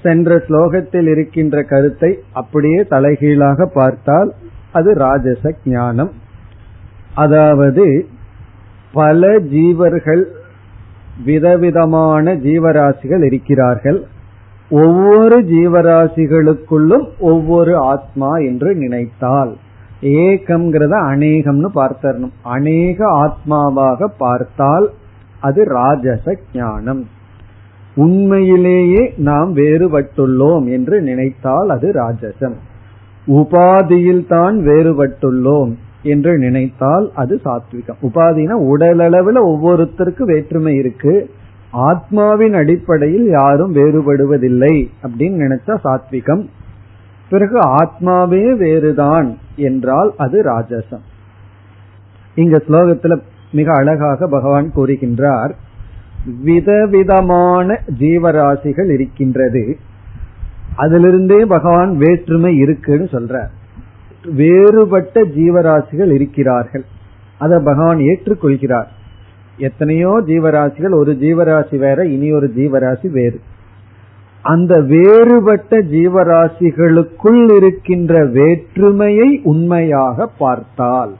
Speaker 1: சென்ற ஸ்லோகத்தில் இருக்கின்ற கருத்தை அப்படியே தலைகீழாக பார்த்தால் அது ராஜச ஞானம் அதாவது பல ஜீவர்கள் விதவிதமான ஜீவராசிகள் இருக்கிறார்கள் ஒவ்வொரு ஜீவராசிகளுக்குள்ளும் ஒவ்வொரு ஆத்மா என்று நினைத்தால் ஏகம்ங்கிறத அநேகம்னு பார்த்தரணும். அநேக ஆத்மாவாக பார்த்தால் அது ராஜச ஞானம். உண்மையிலேயே நாம் வேறுபட்டுள்ளோம் என்று நினைத்தால் அது ராஜசம். உபாதியில் தான் வேறுபட்டுள்ளோம் என்று நினைத்தால் அது சாத்விகம். உபாதினா உடலளவில் ஒவ்வொருத்தருக்கு வேற்றுமை இருக்கு. ஆத்மாவின் அடிப்படையில் யாரும் வேறுபடுவதில்லை அப்படின்னு நினைச்சா சாத்விகம். பிறகு ஆத்மாவே வேறுதான் என்றால் அது ராஜசம். இங்க ஸ்லோகத்துல மிக அழகாக பகவான் கூறுகின்றார் விதவிதமான ஜீவராசிகள் இருக்கின்றது. அதிலிருந்தே பகவான் வேற்றுமை இருக்குன்னு சொல்ற வேறுபட்ட ஜீவராசிகள் இருக்கிறார்கள். அதை பகவான் ஏற்றுக்கொள்கிறார். எத்தனையோ ஜீவராசிகள் ஒரு ஜீவராசி வேற இனி ஒரு ஜீவராசி வேறு. அந்த வேறுபட்ட ஜீவராசிகளுக்குள் இருக்கின்ற வேற்றுமையை உண்மையாக பார்த்தால்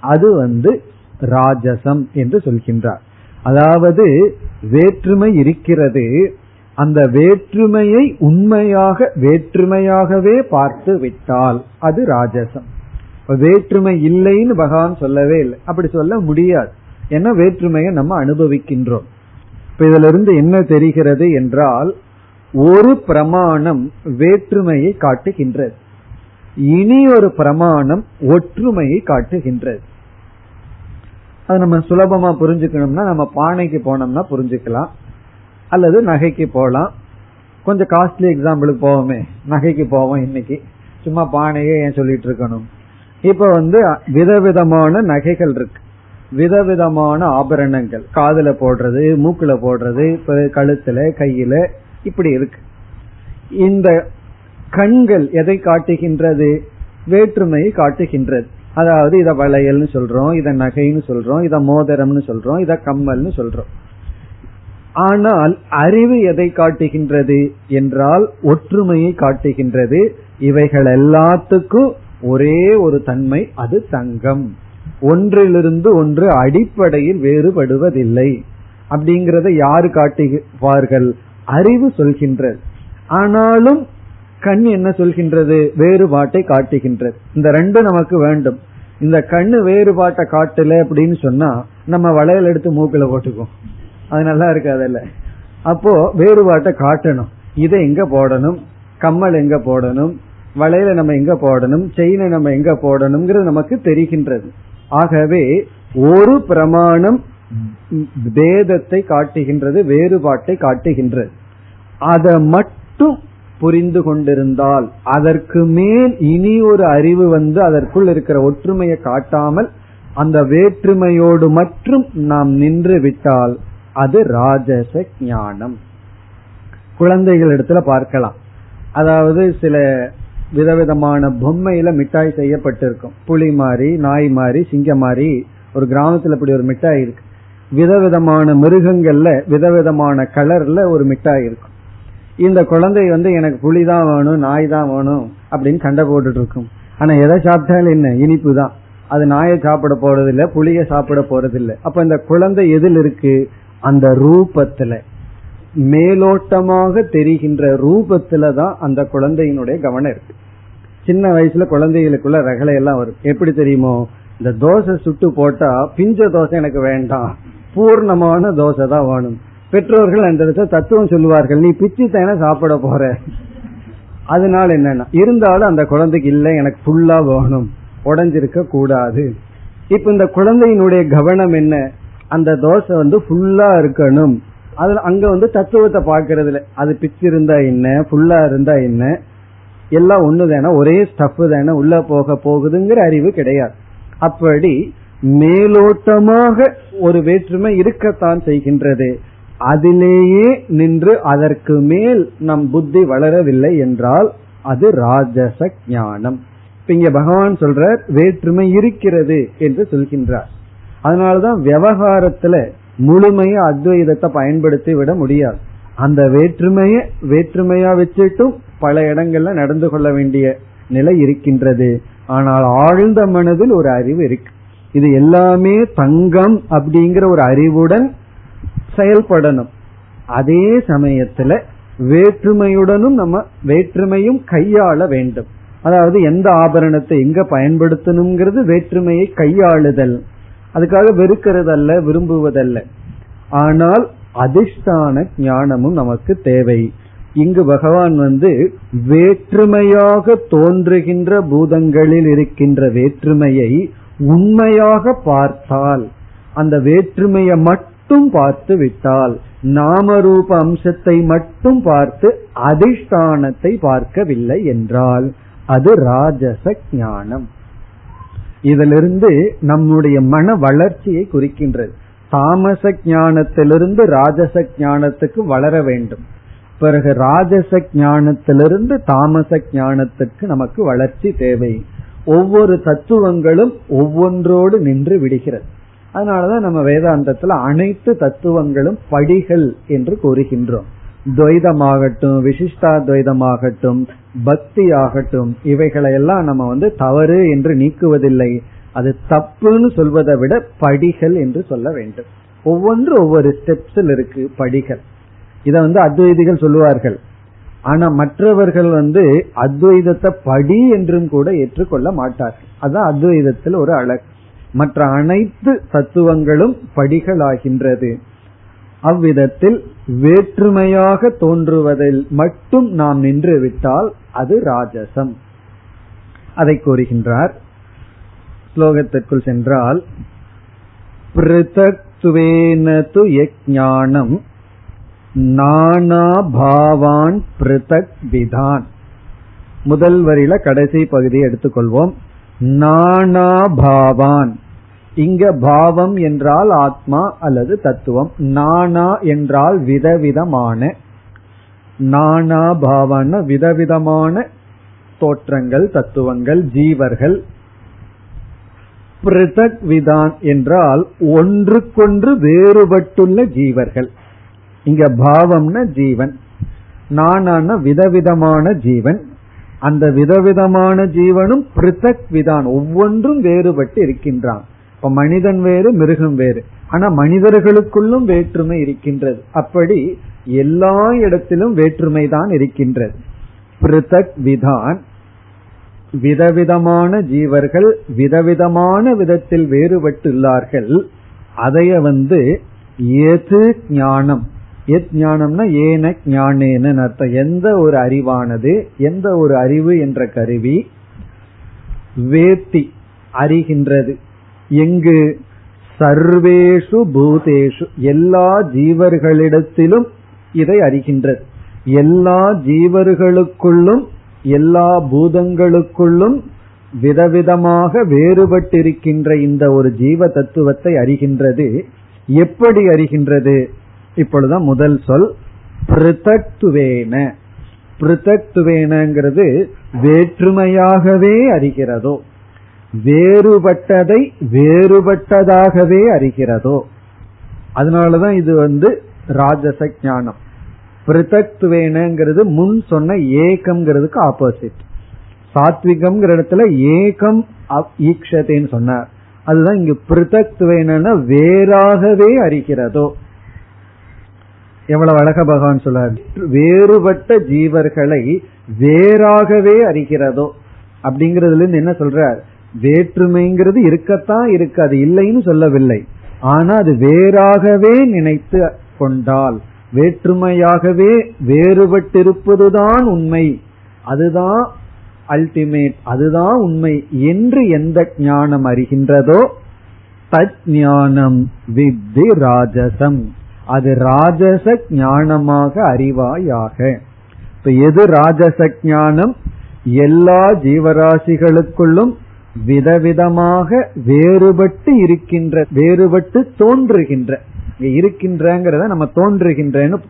Speaker 1: அது வந்து ராஜசம் என்று சொல்கின்றார். அதாவது வேற்றுமை இருக்கிறது அந்த வேற்றுமையை உண்மையாக வேற்றுமையாகவே பார்த்து விட்டால் அது ராஜசம். வேற்றுமை இல்லைன்னு பகவான் சொல்லவே இல்லை. அப்படி சொல்ல முடியாது. ஏன்னா வேற்றுமையை நம்ம அனுபவிக்கின்றோம். இப்ப இதுல இருந்து என்ன தெரிகிறது என்றால் ஒரு பிரமாணம் வேற்றுமையை காட்டுகின்றது. இனி ஒரு பிரமாணம் ஒற்றுமையை காட்டுகின்றது. அது நம்ம சுலபமா புரிஞ்சுக்கணும்னா நம்ம பானைக்கு போனோம்னா புரிஞ்சுக்கலாம். அல்லது நகைக்கு போகலாம் கொஞ்சம் காஸ்ட்லி எக்ஸாம்பிளுக்கு போவோமே. நகைக்கு போவோம் இன்னைக்கு. சும்மா பானையே ஏன் சொல்லிட்டு இருக்கணும்? இப்ப வந்து விதவிதமான நகைகள் இருக்கு. விதவிதமான ஆபரணங்கள். காதுல போடுறது மூக்குல போடுறது கழுத்துல கையில இப்படி இருக்கு. இந்த கண்கள் எதை காட்டுகின்றது? வேற்றுமையை காட்டுகின்றது. அதாவது இத வளையல்னு சொல்றோம் இத நகைன்னு சொல்றோம் இத மோதிரம்னு சொல்றோம் இத கம்மல்னு சொல்றோம். ஆனால் அறிவு எதை காட்டுகின்றது என்றால் ஒற்றுமையை காட்டுகின்றது. இவைகள் எல்லாத்துக்கும் ஒரே ஒரு தன்மை அது தங்கம். ஒன்றிலிருந்து ஒன்று அடிப்படையில் வேறுபடுவதில்லை அப்படிங்கறத யாரு காட்டுவார்கள்? அறிவு சொல்கின்றது. ஆனாலும் கண் என்ன சொல்கின்றது? வேறுபாட்டை காட்டுகின்றது. இந்த ரெண்டு நமக்கு வேண்டும். இந்த கண்ணு வேறுபாட்டை காட்டல அப்படின்னு சொன்னா நம்ம வளையல் எடுத்து மூக்கில போட்டுக்குவோம். அது நல்லா இருக்காதுல்ல அப்போ வேறுபாட்டை காட்டணும். இதை எங்க போடணும்? கம்மல் எங்க போடணும்? வளையல நம்ம எங்க போடணும்? செயினை நம்ம எங்க போடணுங்கிறது நமக்கு தெரிகின்றது. ஆகவே ஒரு பிரமாணம் வேதத்தை காட்டுகின்றது வேறுபாட்டை காட்டுகின்றது. அதை மட்டும் புரிந்து கொண்டிருந்தால் அதற்கு மேல் இனி ஒரு அறிவு வந்து அதற்குள் இருக்கிற ஒற்றுமையை காட்டாமல் அந்த வேற்றுமையோடு மட்டும் நாம் நின்று விட்டால் அது ராஜச ஞானம். குழந்தைகள் இடத்துல பார்க்கலாம். அதாவது சில விதவிதமான பொம்மையில மிட்டாய் செய்யப்பட்டிருக்கும். புலி மாதிரி நாய் மாதிரி சிங்கம் மாதிரி ஒரு கிராமத்துல இப்படி ஒரு மிட்டாய் இருக்கு. விதவிதமான மிருகங்கள்ல விதவிதமான கலர்ல ஒரு மிட்டாய் இருக்கும். இந்த குழந்தை வந்து எனக்கு புலி தான் வேணும் நாய் தான் வேணும் அப்படின்னு சண்டை போட்டுட்டு இருக்கும் ஆனா எதை சாப்பிட்டாலும் என்ன? இனிப்பு தான் அது நாயை சாப்பிட போறதில்ல புளிய சாப்பிட போறதில்ல. அப்ப இந்த குழந்தை எதில் இருக்கு? அந்த ரூபத்துல. மேலோட்டமாக தெரிகின்ற ரூபத்துல தான் அந்த குழந்தையினுடைய கவனம் இருக்கு. சின்ன வயசுல குழந்தைகளுக்குள்ள ரகலை எல்லாம் வரும். எப்படி தெரியுமோ? இந்த தோசை சுட்டு போட்டா பிஞ்ச தோசை எனக்கு வேண்டாம். பூர்ணமான தோசை தான் வேணும். பெற்றோர்கள் அந்த இடத்துல தத்துவம் சொல்லுவார்கள் நீ பிச்சு தானே சாப்பிட போற? அதனால என்னன்னா இருந்தாலும் அந்த குழந்தைக்கு இல்லை எனக்கு ஃபுல்லா வேணும். உடஞ்சிருக்க கூடாது. இப்ப இந்த குழந்தையினுடைய கவனம் என்ன? அந்த தோசை வந்து ஃபுல்லா இருக்கணும். அதுல அங்க வந்து தத்துவத்தை பாக்குறது இல்ல அது பிச்சு இருந்தா என்ன ஃபுல்லா இருந்தா என்ன எல்லாம் ஒண்ணு தானே ஒரே ஸ்டஃப் தானே உள்ள போக போகுதுங்கிற அறிவு கிடையாது. அப்படி மேலோட்டமாக ஒரு வேற்றுமை இருக்கத்தான் செய்கின்றது. அதிலேயே நின்று அதற்கு மேல் நம் புத்தி வளரவில்லை என்றால் அது ராஜச ஞானம். இங்க பகவான் சொல்ற வேற்றுமை இருக்கிறது என்று சொல்கின்றார். அதனாலதான் விவகாரத்துல முழுமைய அத்வைதத்தை பயன்படுத்தி விட முடியாது. அந்த வேற்றுமைய வேற்றுமையா வச்சுட்டும் பல இடங்கள்ல நடந்து கொள்ள வேண்டிய நிலை இருக்கின்றது. ஆனால் ஆழ்ந்த மனதில் ஒரு அறிவு இருக்கு. இது எல்லாமே தங்கம் அப்படிங்கிற ஒரு அறிவுடன் செயல்படணும். அதே சமயத்துல வேற்றுமையுடனும் நம்ம வேற்றுமையும் கையாள வேண்டும். அதாவது எந்த ஆபரணத்தை எங்க பயன்படுத்தணுங்கிறது வேற்றுமையை கையாளுதல். அதுக்காக வெறுக்கிறதல்ல விரும்புவதல்ல. ஆனால் அதிஷ்டான ஞானமும் நமக்கு தேவை. இங்கு பகவான் வந்து வேற்றுமையாக தோன்றுகின்ற பூதங்களில் இருக்கின்ற வேற்றுமையை உண்மையாக பார்த்தால் அந்த வேற்றுமையை மட்டும் பார்த்து விட்டால் நாமரூப அம்சத்தை மட்டும் பார்த்து அதிஷ்டானத்தை பார்க்கவில்லை என்றால் அது ராஜச ஞானம். இதிலிருந்து நம்முடைய மன வளர்ச்சியை குறிக்கின்றது. தாமச ஞானத்திலிருந்து ராஜச ஞானத்துக்கு வளர வேண்டும். பிறகு ராஜச ஞானத்திலிருந்து தாமச ஞானத்துக்கு நமக்கு வளர்ச்சி தேவை. ஒவ்வொரு தத்துவங்களும் ஒவ்வொன்றோடு நின்று விடுகிறது. அதனாலதான் நம்ம வேதாந்தத்துல அனைத்து தத்துவங்களும் படிகள் என்று கூறுகின்றோம். துவைதமாகட்டும் விசிஷ்டா துவைதமாகட்டும் பக்தி ஆகட்டும் இவைகளையெல்லாம் நம்ம வந்து தவறு என்று நீக்குவதில்லை. அது தப்புன்னு சொல்வதை விட படிகள் என்று சொல்ல வேண்டும். ஒவ்வொன்று ஒவ்வொரு ஸ்டெப்ஸில் இருக்கு படிகள். இதை வந்து அத்வைதிகள் சொல்லுவார்கள். ஆனா மற்றவர்கள் வந்து அத்வைதத்தை படி என்றும் கூட ஏற்றுக்கொள்ள மாட்டார்கள். அதுதான் அத்வைதத்தில் ஒரு அழகு. மற்ற அனைத்து தத்துவங்களும் படிகள் ஆகின்றது அவ்விதத்தில் வேற்றுமையாக தோன்றுவதில் மட்டும் நாம் நின்று விட்டால் அது ராஜசம். அதை கூறுகின்றார். ஸ்லோகத்திற்குள் சென்றால் பிருத்தக்துவேனது யஜானம் நானா பாவான் விதான். முதல் வரியில கடைசி பகுதியை எடுத்துக்கொள்வோம். நானாபாவான் இங்க பாவம் என்றால் ஆத்மா அல்லது தத்துவம். நானா என்றால் விதவிதமான நானா பாவன விதவிதமான தோற்றங்கள் தத்துவங்கள் ஜீவர்கள். பிருதக் விதான் என்றால் ஒன்றுக்கொன்று வேறுபட்டுள்ள ஜீவர்கள். இங்க பாவம்னா ஜீவன் நானான விதவிதமான ஜீவன். அந்த விதவிதமான ஜீவனும் பிருத்தக் விதான் ஒவ்வொன்றும் வேறுபட்டு இருக்கின்றான். இப்ப மனிதன் வேறு மிருகம் வேறு. ஆனா மனிதர்களுக்குள்ளும் வேற்றுமை இருக்கின்றது. அப்படி எல்லா இடத்திலும் வேற்றுமை தான் இருக்கின்றது. பிருதக் விதான் விதவிதமான ஜீவர்கள் விதவிதமான விதத்தில் வேறுபட்டுள்ளார்கள். அதைய வந்து எது ஞானம்? எத் ஞானம்னா ஏன ஞானேன அர்த்தம். எந்த ஒரு அறிவானது எந்த ஒரு அறிவு என்ற கருவி வேத்தி அறிகின்றது. எங்கு சர்வேஷு பூதேஷு எல்லா ஜீவர்களிடத்திலும் இதை அறிகின்றது. எல்லா ஜீவர்களுக்குள்ளும் எல்லா பூதங்களுக்குள்ளும் விதவிதமாக வேறுபட்டிருக்கின்ற இந்த ஒரு ஜீவ தத்துவத்தை அறிகின்றது. எப்படி அறிகின்றது? இப்பொழுதுதான் முதல் சொல் பிருத்தத்துவேன. பிருத்தத்துவேனங்கிறது வேற்றுமையாகவே அறிகிறதோ. வேறுபட்டதை வேறுபட்டதாகவே அறிகிறதோ. அதனாலதான் இது வந்து ராஜச ஞானம் பிருத்தத்துவேனங்கிறது முன் சொன்ன ஏகம்ங்கிறதுக்கு ஆப்போசிட் சாத்விகம்ங்கிற இடத்துல ஏகம் ஈக்ஷதேன்னு சொன்னார். அதுதான் இங்கு பிருத்தத்துவேன வேறாகவே அறிகிறதோ. எவ்வளவு அழக பகவான் சொல்றார். வேறுபட்ட ஜீவர்களை வேறாகவே அறிகிறதோ. அப்படிங்கறதுல இருந்து என்ன சொல்றார்? வேற்றுமைங்கிறது இருக்கத்தான் இருக்கு அது இல்லைன்னு சொல்லவில்லை. ஆனா அது வேறாகவே நினைத்து கொண்டால் வேற்றுமையாகவே வேறுபட்டிருப்பதுதான் உண்மை. அதுதான் அல்டிமேட் அதுதான் உண்மை என்று எந்த ஞானம் அறிகின்றதோ தத் ஞானம் வித்தி ராஜசம். அது ராஜச ஞானமாக அறிவாயாக. இப்ப எது ராஜச ஞானம்? எல்லா ஜீவராசிகளுக்குள்ளும் விதவிதமாக வேறுபட்டு இருக்கின்ற வேறுபட்டு தோன்றுகின்ற. இருக்கின்றங்கிறத நம்ம தோன்றுகின்றன்னு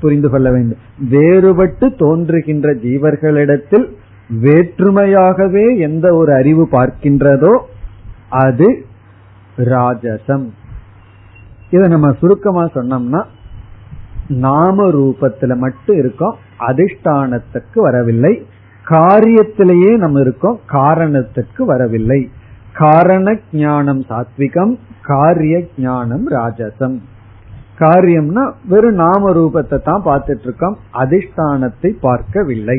Speaker 1: புரிந்து கொள்ள வேண்டும். வேறுபட்டு தோன்றுகின்ற ஜீவர்களிடத்தில் வேற்றுமையாகவே எந்த ஒரு அறிவு பார்க்கின்றதோ அது ராஜசம். இதை நம்ம சுருக்கமா சொன்னோம்னா நாம ரூபத்துல மட்டும் இருக்கோம் அதிஷ்டானத்துக்கு வரவில்லை. காரியத்திலேயே நம்ம இருக்கோம். காரணத்துக்கு வரவில்லை. காரண ஞானம் சாத்விகம் காரிய ஞானம் ராஜசம். காரியம்னா வெறும் நாம ரூபத்தை தான் பார்த்துட்டு இருக்கோம் அதிஷ்டானத்தை பார்க்கவில்லை.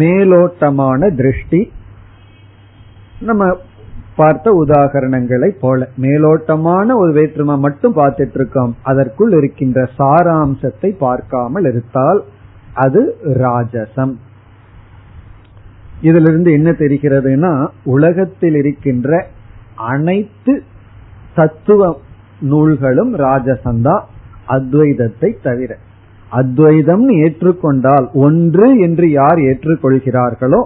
Speaker 1: மேலோட்டமான திருஷ்டி. நம்ம பார்த்த உதாகரணங்களை போல மேலோட்டமான ஒரு வேற்றுமை மட்டும் பார்த்துட்டு இருக்கோம் அதற்குள் இருக்கின்ற சாராம்சத்தை பார்க்காமல் இருந்தால் அது ராஜசம். இதிலிருந்து என்ன தெரிகிறதுனா உலகத்தில் இருக்கின்ற அனைத்து தத்துவ நூல்களும் ராஜசந்தா அத்வைதத்தை தவிர. அத்வைதம் ஏற்றுக்கொண்டால் ஒன்று என்று யார் ஏற்றுக்கொள்கிறார்களோ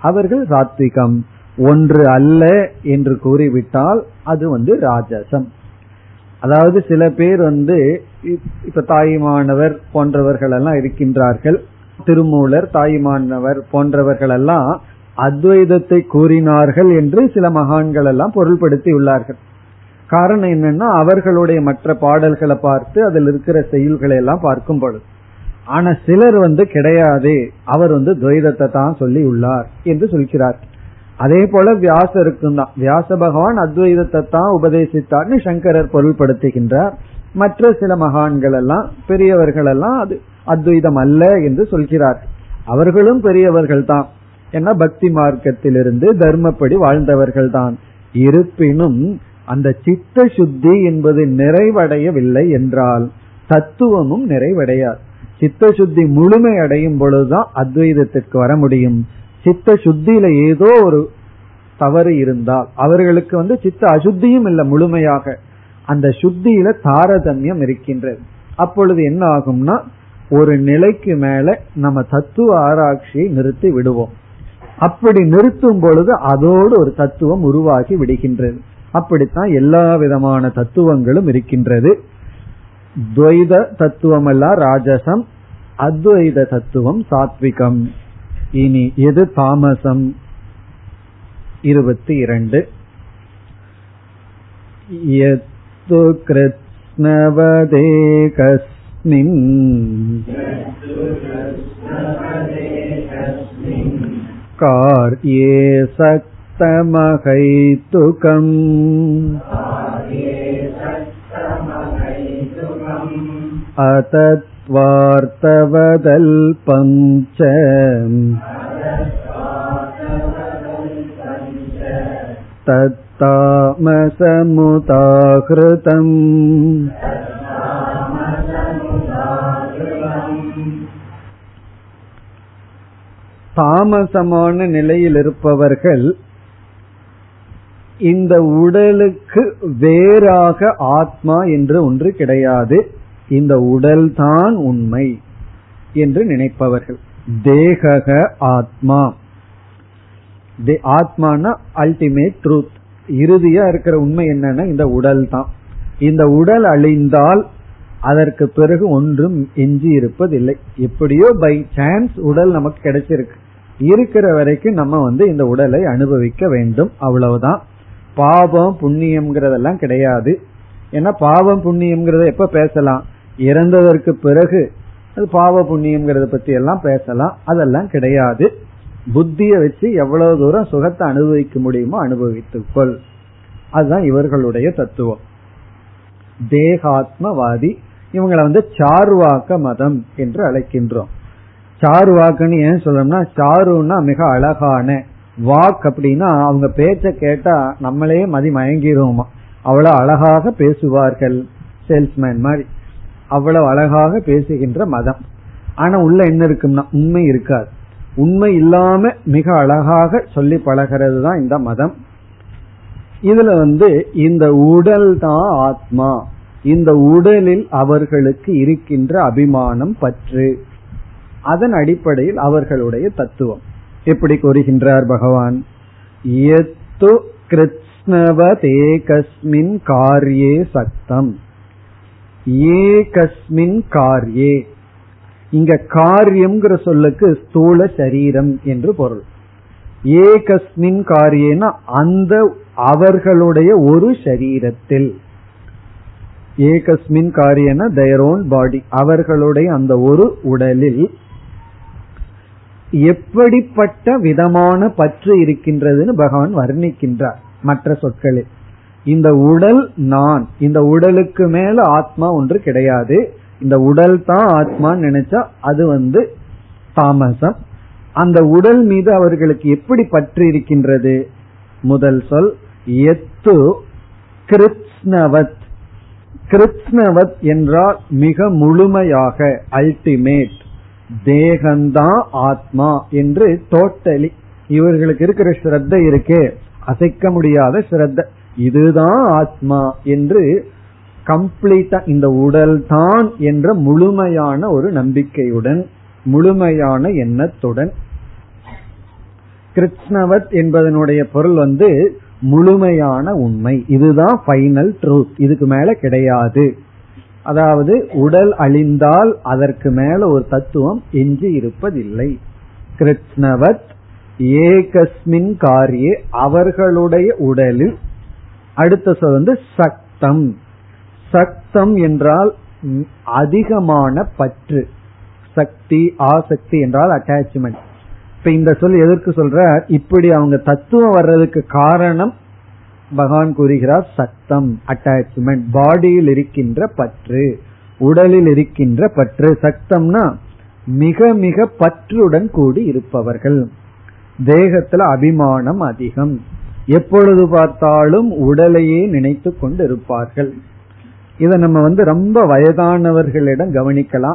Speaker 1: அவர்கள் சாத்விகம். ஒன்று அல்ல என்று கூறிவிட்டால் அது வந்து ராஜசம். அதாவது சில பேர் வந்து இப்ப தாயுமானவர் போன்றவர்கள் எல்லாம் இருக்கின்றார்கள். திருமூலர் தாயுமானவர் போன்றவர்கள் எல்லாம் அத்வைதத்தை கூறினார்கள் என்று சில மகான்கள் எல்லாம் பொருள்படுத்தி உள்ளார்கள். காரணம் என்னன்னா அவர்களுடைய மற்ற பாடல்களை பார்த்து அதில் இருக்கிற செயல்களை எல்லாம் பார்க்கும் பொழுது. ஆனா சிலர் வந்து கிடையாது அவர் வந்து துவைதத்தை தான் சொல்லி உள்ளார் என்று சொல்கிறார். அதே போல வியாசருக்கும் தான் வியாச பகவான் அத்வைதத்தை தான் உபதேசித்தார்னு சங்கரர் பொருள்படுத்துகின்றார். மற்ற சில மகான்கள் எல்லாம் பெரியவர்கள் எல்லாம் அது அத்வைதம் அல்ல என்று சொல்கிறார். அவர்களும் பெரியவர்கள் தான் ஏன்னா பக்தி மார்க்கத்திலிருந்து தர்மப்படி வாழ்ந்தவர்கள் தான் இருப்பினும் அந்த சித்த சுத்தி என்பது நிறைவடையவில்லை என்றால் தத்துவமும் நிறைவடையாது. சித்த சுத்தி முழுமை அடையும் பொழுதுதான் அத்வைதத்திற்கு வர முடியும். சித்த சுத்தியில ஏதோ ஒரு தவறு இருந்தால் அவர்களுக்கு வந்து சித்த அசுத்தியும் இல்லை முழுமையாக. அந்த சுத்தியில தாரதமியம் இருக்கின்றது. அப்பொழுது என்ன ஆகும்னா ஒரு நிலைக்கு மேல நம்ம தத்துவ ஆராய்ச்சியை நிறுத்தி விடுவோம். அப்படி நிறுத்தும் பொழுது அதோடு ஒரு தத்துவம் உருவாகி விடுகின்றது. அப்படித்தான் எல்லா விதமான தத்துவங்களும் இருக்கின்றது. துவைத தத்துவம் எல்லாம் ராஜசம். அத்வைத தத்துவம் சாத்விகம். இனி எது தாமசம் இருபத்தி இரண்டு यत्तु कृत्स्नवदेकस्मिन् कार्ये सक्तमहैतुकम् अतत्वार्तवदल्पम् च तत्तामसमुदाहृतम् தாமசமான நிலையில் இருப்பவர்கள் இந்த உடலுக்கு வேறாக ஆத்மா என்று ஒன்று கிடையாது இந்த உடல்தான் உண்மை என்று நினைப்பவர்கள். தேகக ஆத்மா. ஆத்மானா அல்டிமேட் ட்ரூத் இறுதியா இருக்கிற உண்மை என்னன்னா இந்த உடல் தான். இந்த உடல் அழிந்தால் அதற்கு பிறகு ஒன்றும் எஞ்சி இருப்பதில்லை. எப்படியோ பை சான்ஸ் உடல் நமக்கு கிடைச்சிருக்கு. இருக்கிற வரைக்கும் நம்ம வந்து இந்த உடலை அனுபவிக்க வேண்டும். அவ்வளவுதான். பாவம் புண்ணியம்ங்கிறதெல்லாம் கிடையாது. ஏன்னா பாவம் புண்ணியம்ங்கிறத எப்ப பேசலாம்? இறந்ததற்கு பிறகு அது பாவ புண்ணியம்ங்கிறத பத்தி எல்லாம் பேசலாம். அதெல்லாம் கிடையாது. புத்திய வச்சு எவ்வளவு தூரம் சுகத்தை அனுபவிக்க முடியுமோ அனுபவித்துக்கொள். அதுதான் இவர்களுடைய தத்துவம். தேகாத்மவாதி இவங்களை வந்து சார்வாக்க மதம் என்று அழைக்கின்றோம். சார்வாக்குன்னு ஏன் சொல்லணும்னா சாருன்னா மிக அழகான வாக் அப்படின்னா அவங்க பேச்ச கேட்டா நம்மளே மதி மயங்கிடுவோமா அவ்வளவு அழகாக பேசுவார்கள் சேல்ஸ்மேன் மாதிரி. அவ்வளவு அழகாக பேசுகின்ற மதம். ஆனா உள்ள என்ன இருக்கும்னா உண்மை இருக்காது. உண்மை இல்லாம மிக அழகாக சொல்லி பழகிறது தான் இந்த மதம். இதுல வந்து இந்த உடல் தான் ஆத்மா. இந்த உடலில் அவர்களுக்கு இருக்கின்ற அபிமானம் பற்று. அதன் அடிப்படையில் அவர்களுடைய தத்துவம். எப்படி கூறுகின்றார் பகவான்? எத்து கிருத்ஸ்னவதேகஸ்மின் காரியே சக்தம். ஏகஸ்மின் காரியே. இங்க காரியம்ங்கிற சொல்லுக்கு ஸ்தூல சரீரம் என்று பொருள். ஏகஸ்மின் காரியேனா அந்த அவர்களுடைய ஒரு சரீரத்தில். ஏகஸ்மின் காரியன தயர் ஓன் பாடி அவர்களுடைய அந்த ஒரு உடலில். எப்படிப்பட்ட விதமான பற்று இருக்கின்றதுன்னு பகவான் வர்ணிக்கின்றார் மற்ற சொற்களில். இந்த உடல் நான் இந்த உடலுக்கு மேல ஆத்மா ஒன்று கிடையாது. இந்த உடல் தான் ஆத்மான்னு நினைச்சா அது வந்து தாமசம். அந்த உடல் மீது அவர்களுக்கு எப்படி பற்று இருக்கின்றது? முதல் சொல் எத்து கிருத்னவத் கிருத்னவத் என்றால் மிக முழுமையாக அல்டிமேட் தேகந்தான் ஆத்மா என்று டோட்டலி இவர்களுக்கு இருக்கிற ஸ்ரத்த இருக்கே. அசைக்க முடியாத ஸ்ரத்த. இதுதான் ஆத்மா என்று கம்ப்ளீட்டா இந்த உடல் தான் என்ற முழுமையான ஒரு நம்பிக்கையுடன் முழுமையான எண்ணத்துடன். கிருஷ்ணவத் என்பதனுடைய பொருள் வந்து முழுமையான உண்மை. இதுதான் ஃபைனல் ட்ரூத் இதுக்கு மேல கிடையாது. அதாவது உடல் அழிந்தால் அதற்கு மேல ஒரு தத்துவம் எஞ்சி இருப்பதில்லை. கிருஷ்ணவத் ஏகஸ்மின் காரியே அவர்களுடைய உடலில் அடுத்த சொல் வந்து சக்தம். சக்தம் என்றால் அதிகமான பற்று. சக்தி ஆசக்தி என்றால் அட்டாச்மெண்ட் இப்ப இந்த சொல் எதற்கு சொல்ற? இப்படி அவங்க தத்துவம் வர்றதுக்கு காரணம் பகவான் கூறுகிறார் சத்தம் அட்டாச்மெண்ட் பாடியில் இருக்கின்ற பற்று உடலில் இருக்கின்ற பற்று. சக்தம்னா மிக மிக பற்றுடன் கூடி இருப்பவர்கள். தேகத்துல அபிமானம் அதிகம். எப்பொழுது பார்த்தாலும் உடலையே நினைத்து கொண்டு இருப்பார்கள் இதை நம்ம வந்து ரொம்ப வயதானவர்களிடம் கவனிக்கலாம்.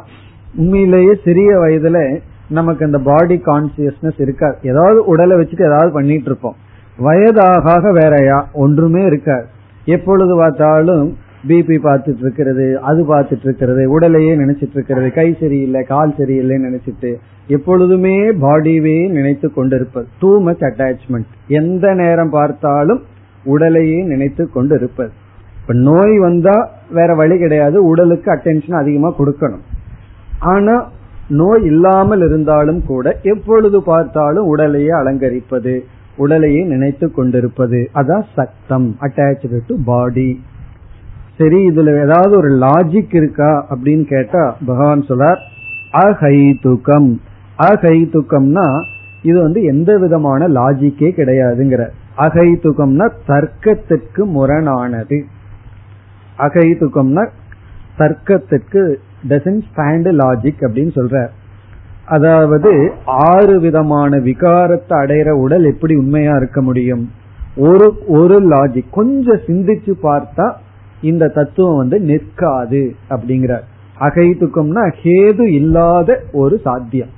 Speaker 1: உண்மையிலேயே சிறிய வயதுல நமக்கு அந்த பாடி கான்சியஸ்னஸ் இருக்காது. ஏதாவது உடலை வச்சுட்டு ஏதாவது பண்ணிட்டு இருப்போம். வயதாக வேறையா? ஒன்றுமே இருக்காது. எப்பொழுது பார்த்தாலும் பிபி பார்த்துட்டு இருக்கிறது அது பார்த்துட்டு இருக்கிறது உடலையே நினைச்சிட்டு இருக்கிறது கை சரியில்லை கால் சரியில்லைன்னு நினைச்சிட்டு எப்பொழுதுமே பாடியவே நினைத்து கொண்டிருப்பது. டூ மச் அட்டாச்மெண்ட் எந்த நேரம் பார்த்தாலும் உடலையே நினைத்து கொண்டு இருப்பது இப்ப நோய் வந்தா வேற வழி கிடையாது உடலுக்கு அட்டென்ஷன் அதிகமா கொடுக்கணும். ஆனா நோய் இல்லாமல் இருந்தாலும் கூட எப்பொழுது பார்த்தாலும் உடலையே அலங்கரிப்பது உடலையே நினைத்து கொண்டிருப்பது. அதான் சத்தம் அட்டாச்சு டு பாடி சரி இதுல ஏதாவது ஒரு லாஜிக் இருக்கா அப்படின்னு கேட்டா பகவான் சொல்றார் அகைதுகம் அகைதுகம்னா இது வந்து எந்த விதமான லாஜிக்கே கிடையாதுங்கிற. அகைதுகம்னா தர்க்கத்திற்கு முரணானது. அகைதுகம்னா தர்க்கத்திற்கு டசன் ஸ்டாண்ட் லாஜிக் அப்படின்னு சொல்ற அதாவது ஆறு விதமான விகாரத்தை அடையிற உடல் எப்படி உண்மையா இருக்க முடியும்? ஒரு ஒரு லாஜிக் கொஞ்சம் சிந்திச்சு பார்த்தா இந்த தத்துவம் வந்து நிற்காது அப்படிங்கிறார். அகைத்துக்கம்னா ஹேது இல்லாத ஒரு சாத்தியம்.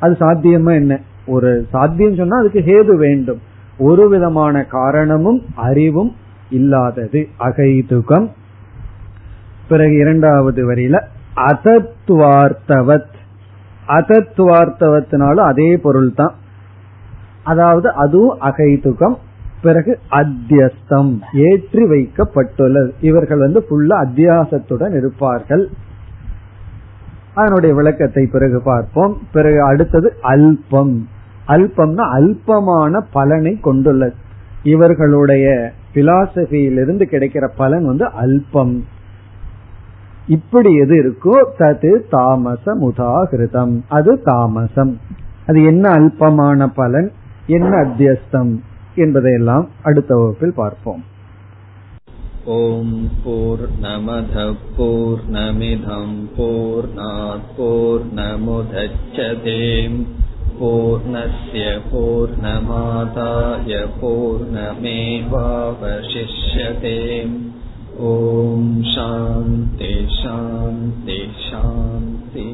Speaker 1: அது சாத்தியமா என்ன? ஒரு சாத்தியம் சொன்னா அதுக்கு ஹேது வேண்டும். ஒரு விதமான காரணமும் அறிவும் இல்லாதது. அகைதுகம். பிறகு இரண்டாவது வரியில அதத்வார்த்தவத். அதத்வார்த்தவத்தினாலும் அதே பொருள் தான் அதாவது அதுவும் அகைதுகம். பிறகு அத்தியஸ்தம் ஏற்றி வைக்கப்பட்டுள்ளது. இவர்கள் வந்து ஃபுல்லா அத்தியாசத்துடன் இருப்பார்கள். அதனுடைய விளக்கத்தை பிறகு பார்ப்போம். பிறகு அடுத்தது அல்பம். அல்பம்னா அல்பமான பலனை கொண்டுள்ளது. இவர்களுடைய பிலாசபியிலிருந்து கிடைக்கிற பலன் வந்து அல்பம். இப்படி எது இருக்கோ தது தாமசம் உதாகிருதம். அது தாமசம். அது என்ன அல்பமான பலன்? என்ன அத்தியஸ்தம்? என்பதையெல்லாம் அடுத்த வகுப்பில் பார்ப்போம்.
Speaker 2: ஓம் போர் நமத போர் நமிதம் போர் போர் நமுதச்சதேம் பூர்ணய பூர்ணமாதாய பூர்ணமேவாவசிஷ்யதேம். ஓம் சாந்தி சாந்தி சாந்தி